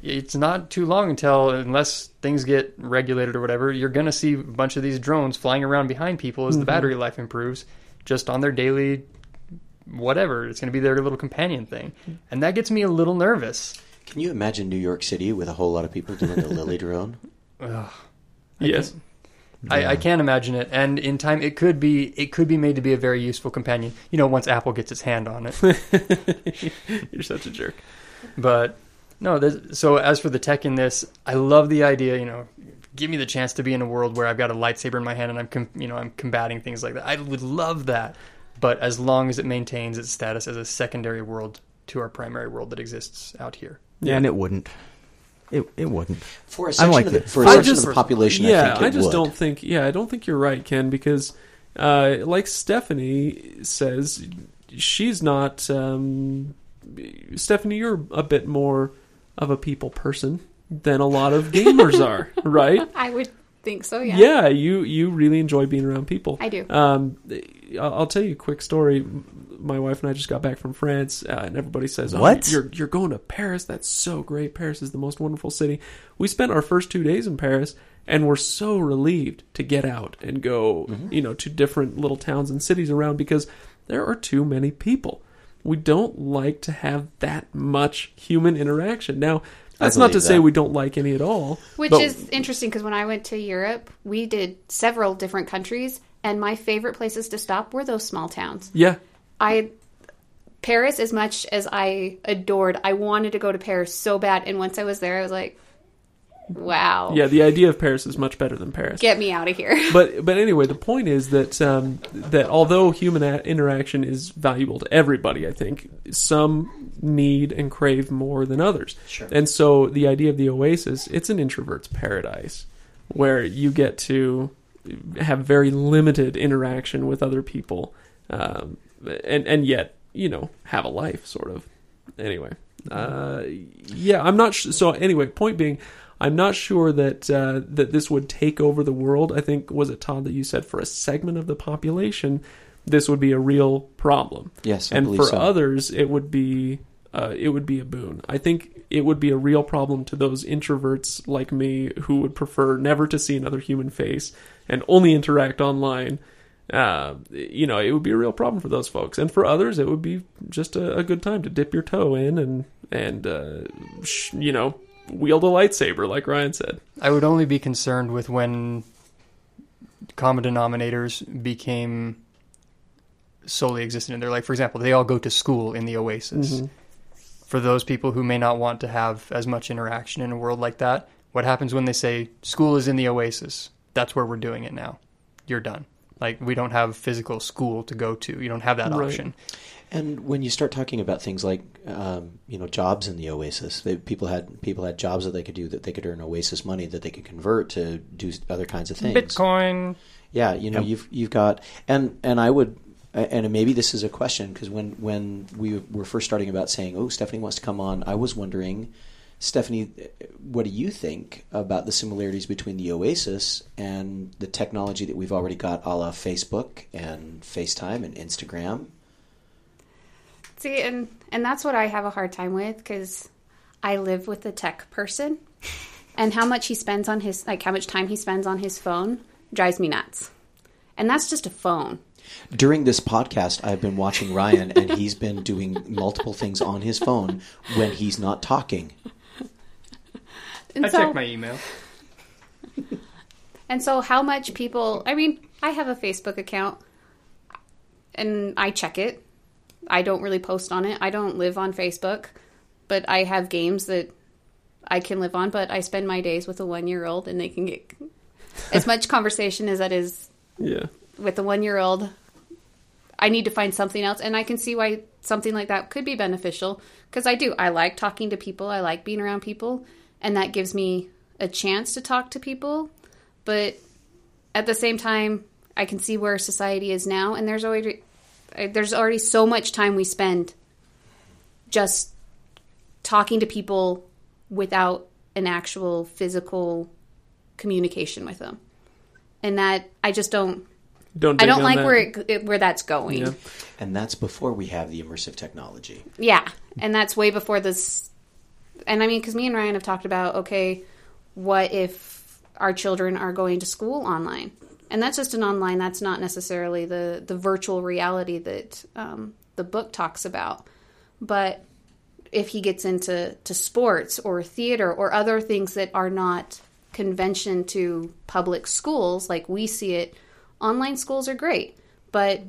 It's not too long until, unless things get regulated or whatever, you're gonna see a bunch of these drones flying around behind people as the mm-hmm. battery life improves, just on their daily whatever. It's gonna be their little companion thing, and that gets me a little nervous. Can you imagine New York City with a whole lot of people doing the Lily drone? *laughs* yes. I, I can't imagine it, and in time it could be it could be made to be a very useful companion. You know, once Apple gets its hand on it. *laughs* You're such a jerk. But no, there's, so as for the tech in this, I love the idea. You know, give me the chance to be in a world where I've got a lightsaber in my hand and I'm, com- you know, I'm combating things like that. I would love that, but as long as it maintains its status as a secondary world to our primary world that exists out here. Yeah. And it wouldn't. It it wouldn't. For a section, like of, the, for a I section just- of the population, yeah, I think it just would. don't think. Yeah, I don't think you're right, Ken, because uh, like Stephanie says, she's not. Um, Stephanie, you're a bit more of a people person than a lot of gamers are, *laughs* right? I would think so. Yeah. Yeah, you you really enjoy being around people. I do. Um, I'll I'll tell you a quick story. My wife and I just got back from France, uh, and everybody says, "Oh, What? you're you're going to Paris? That's so great! Paris is the most wonderful city." We spent our first two days in Paris, and we're so relieved to get out and go, Mm-hmm. you know, to different little towns and cities around because there are too many people. We don't like to have that much human interaction. Now, that's not to believe say we don't like any at all. Which but- is interesting because when I went to Europe, we did several different countries, and my favorite places to stop were those small towns. yeah, I Paris, as much as I adored, I wanted to go to Paris so bad, and once I was there, I was like, "Wow, yeah. The idea of Paris is much better than Paris. get me out of here." *laughs* but but anyway, the point is that um, that although human a- interaction is valuable to everybody, I think some need and crave more than others. Sure. And so the idea of the oasis, it's an introvert's paradise, where you get to have very limited interaction with other people, um, and and yet you know have a life, sort of. Anyway, uh, yeah, I'm not. Sh- so anyway, point being. I'm not sure that uh, that this would take over the world. I think was it Todd that you said for a segment of the population, this would be a real problem. Yes, I and for so. others, it would be uh, it would be a boon. I think it would be a real problem to those introverts like me who would prefer never to see another human face and only interact online. Uh, you know, it would be a real problem for those folks, and for others, it would be just a, a good time to dip your toe in and and uh, sh- you know wield a lightsaber, like Ryan said. I would only be concerned with when common denominators became solely existent in their life. For example, they all go to school in the Oasis. Mm-hmm. For those people who may not want to have as much interaction in a world like that, what happens when they say school is in the Oasis? That's where we're doing it now. You're done. Like we don't have physical school to go to. You don't have that Right. option. And when you start talking about things like, um, you know, jobs in the Oasis, they, people had people had jobs that they could do that they could earn Oasis money that they could convert to do other kinds of things. Bitcoin. Yeah, you know, Yep. you've you've got, and and I would, and maybe this is a question because when when we were first starting about saying, oh, Stephanie wants to come on, I was wondering, Stephanie, what do you think about the similarities between the Oasis and the technology that we've already got, a la Facebook and FaceTime and Instagram? See, and and that's what I have a hard time with because I live with a tech person, and how much he spends on his like how much time he spends on his phone drives me nuts, and that's just a phone. During this podcast, I've been watching Ryan, and *laughs* he's been doing multiple things on his phone when he's not talking. And I so, check my email. And so, how much people? I mean, I have a Facebook account, and I check it. I don't really post on it. I don't live on Facebook, but I have games that I can live on. But I spend my days with a one-year-old, and they can get as *laughs* much conversation as that is Yeah. with a one-year-old. I need to find something else, and I can see why something like that could be beneficial because I do. I like talking to people. I like being around people, and that gives me a chance to talk to people but at the same time i can see where society is now and there's already there's already so much time we spend just talking to people without an actual physical communication with them and that i just don't Don't. i don't like that. where it, where that's going Yeah. And that's before we have the immersive technology. Yeah, and that's way before this. And I mean, because me and Ryan have talked about okay, what if our children are going to school online? And that's just an online. That's not necessarily the the virtual reality that um, the book talks about. But if he gets into to sports or theater or other things that are not convention to public schools like we see it, online schools are great, but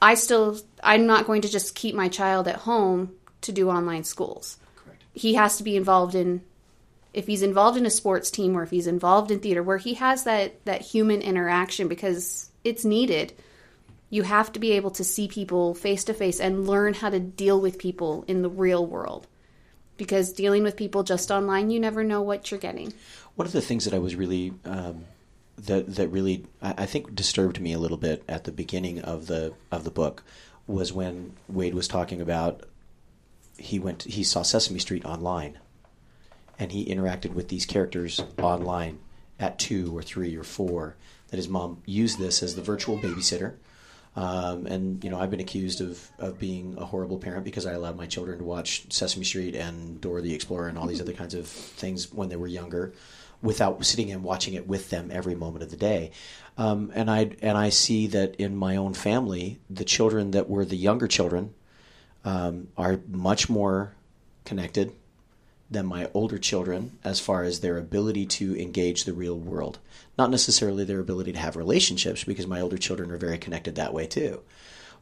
I still I'm not going to just keep my child at home to do online schools. Correct. He has to be involved in if he's involved in a sports team or if he's involved in theater where he has that that human interaction because it's needed. You have to be able to see people face to face and learn how to deal with people in the real world. Because dealing with people just online, you never know what you're getting. One of the things that I was really um, that that really I, I think disturbed me a little bit at the beginning of the of the book was when Wade was talking about he went he saw Sesame Street online and he interacted with these characters online at two or three or four that his mom used this as the virtual babysitter um, and you know I've been accused of, of being a horrible parent because I allowed my children to watch Sesame Street and Dora the Explorer and all these other kinds of things when they were younger without sitting and watching it with them every moment of the day. Um, and I and I see that in my own family, the children that were the younger children um, are much more connected than my older children as far as their ability to engage the real world. Not necessarily their ability to have relationships, because my older children are very connected that way too.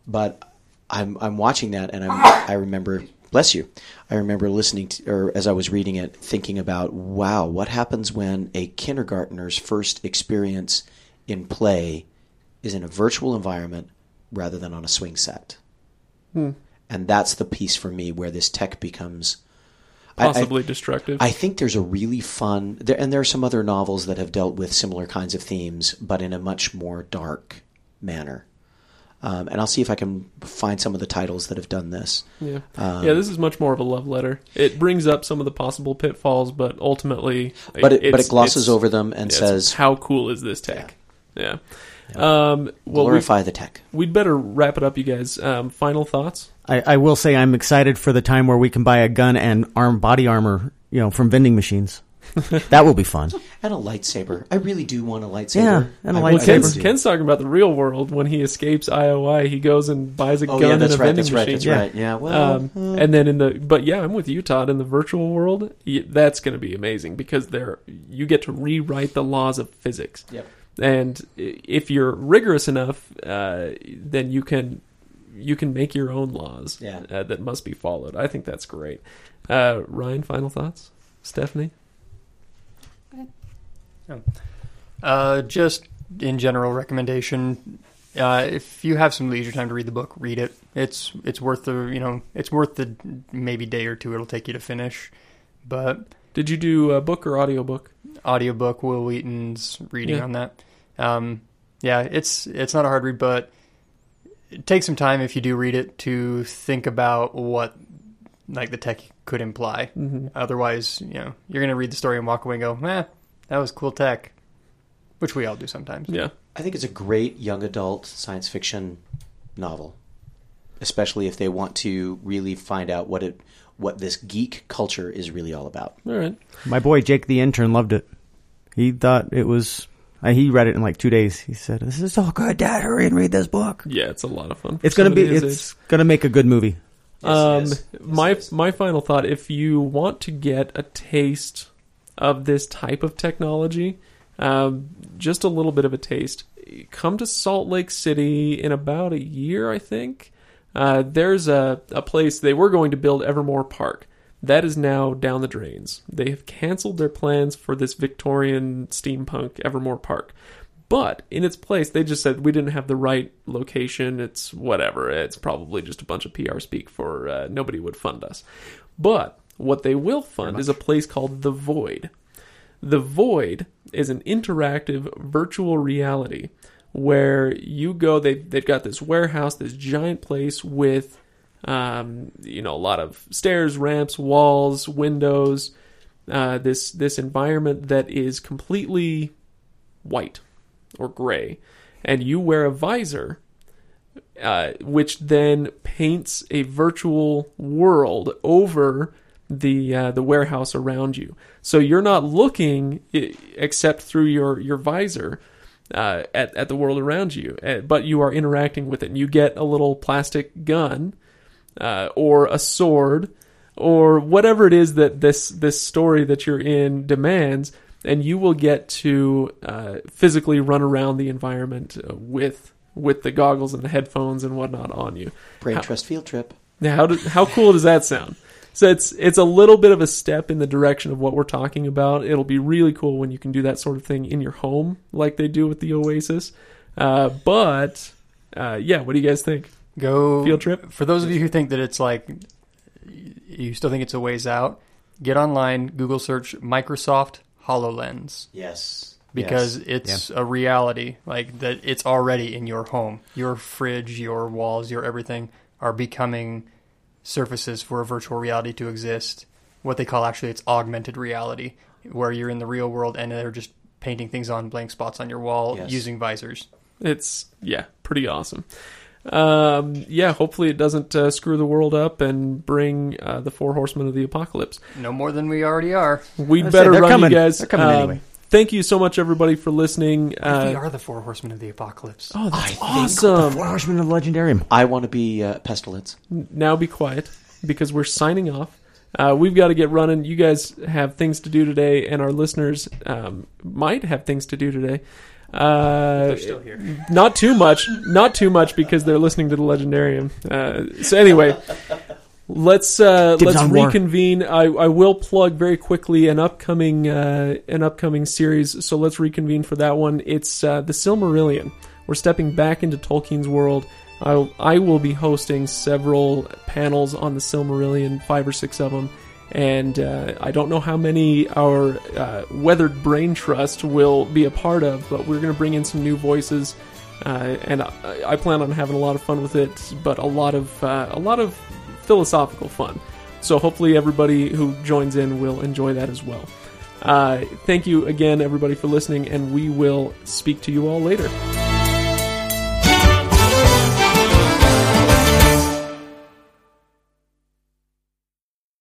But I'm I'm watching that, and I'm I remember. Bless you. I remember listening to, or as I was reading it, thinking about, wow, what happens when a kindergartner's first experience in play is in a virtual environment rather than on a swing set? Hmm. And that's the piece for me where this tech becomes I- I- Possibly destructive. I think there's a really fun there, and there are some other novels that have dealt with similar kinds of themes, but in a much more dark manner. Um, and I'll see if I can find some of the titles that have done this. yeah. Um, yeah, this is much more of a love letter. It brings up some of the possible pitfalls, but ultimately, but it, but it glosses over them and yeah, says, "How cool is this tech?" Yeah. Um, well, we, "Glorify the tech." we'd better wrap it up, you guys. Um, final thoughts? I, I will say I'm excited for the time where we can buy a gun and arm body armor, you know, from vending machines. *laughs* that will be fun. And a lightsaber. I really do want a lightsaber. Yeah, and a I Well, really lightsaber. Ken's. Ken's talking about the real world. When he escapes IOI, he goes and buys a Oh gun yeah, and a right. vending That's right. machine. That's Yeah. right. Yeah. Well, Um, uh, and then in the but yeah, I'm with you, Todd. In the virtual world, that's going to be amazing because there you get to rewrite the laws of physics. Yep. And if you're rigorous enough, uh, then you can you can make your own laws Yeah. uh, that must be followed. I think that's great. Uh, Ryan, final thoughts? Stephanie? Uh, just in general recommendation. Uh, if you have some leisure time to read the book, read it. It's it's worth the you know it's worth the maybe day or two it'll take you to finish. But Did you do a book or audiobook? audiobook, Wil Wheaton's reading Yeah. on that. Um, yeah, it's it's not a hard read, but it takes some time if you do read it to think about what like the tech could imply. Mm-hmm. Otherwise, you know, you're gonna read the story and walk away and go, "Eh, that was cool tech," which we all do sometimes. Yeah. I think it's a great young adult science fiction novel, especially if they want to really find out what it what this geek culture is really all about. All right. My boy Jake the intern loved it. He thought it was. Uh, he read it in like two days. He said, "This is so good, Dad. Hurry and read this book." Yeah, it's a lot of fun. It's gonna be. somebody his It's gonna make a good movie. um, Yes, it is. Yes, my it is. my final thought: if you want to get a taste of this type of technology, um, just a little bit of a taste, come to Salt Lake City in about a year, I think. Uh, there's a, a place they were going to build Evermore Park. That is now down the drains. They have canceled their plans for this Victorian steampunk Evermore Park. But in its place, they just said we didn't have the right location. It's whatever. It's probably just a bunch of PR speak for uh, nobody would fund us. But what they will fund is a place called The Void. The Void is an interactive virtual reality where you go. They they've got this warehouse, this giant place with, um, you know, a lot of stairs, ramps, walls, windows. Uh, this this environment that is completely white or gray, and you wear a visor, uh, which then paints a virtual world over the uh, the warehouse around you. So you're not looking except through your your visor uh, at at the world around you, uh, but you are interacting with it. And you get a little plastic gun uh, or a sword or whatever it is that this this story that you're in demands, and you will get to uh, physically run around the environment uh, with with the goggles and the headphones and whatnot on you. Brain How- Trust field trip. Now, how do, how cool does that sound? So it's it's a little bit of a step in the direction of what we're talking about. It'll be really cool when you can do that sort of thing in your home, like they do with the Oasis. Uh, but uh, yeah, what do you guys think? Go Field trip? For those of you who think that it's like you still think it's a ways out, get online, Google search Microsoft HoloLens Yes. because it's a reality like that it's already in your home. Your fridge, your walls, your everything are becoming surfaces for a virtual reality to exist. What they call actually it's augmented reality where you're in the real world and they're just painting things on blank spots on your wall Yes. using visors. It's yeah, pretty awesome. Um, yeah, hopefully it doesn't uh, screw the world up and bring uh, the four horsemen of the apocalypse. No more than we already are. We I was saying, better they're run, coming. you guys. They're coming Um, anyway. Thank you so much, everybody, for listening. we Uh, are the four horsemen of the apocalypse. oh, that's think awesome! Four Horsemen of the Legendarium. I want to be uh, pestilence. now be quiet because we're signing off. Uh, we've got to get running. You guys have things to do today, and our listeners um, might have things to do today. Uh, They're still here. not too much, not too much because they're listening to the Legendarium. Uh, so anyway, let's uh, let's reconvene. I, I will plug very quickly an upcoming uh, an upcoming series. So let's reconvene for that one. It's uh, the Silmarillion. We're stepping back into Tolkien's world. I I will be hosting several panels on the Silmarillion, five or six of them. And uh, I don't know how many our uh, Weathered Brain Trust will be a part of, but we're going to bring in some new voices, uh, and I, I plan on having a lot of fun with it. But a lot of uh, a lot of philosophical fun. So hopefully everybody who joins in will enjoy that as well. Uh, thank you again, everybody, for listening, and we will speak to you all later.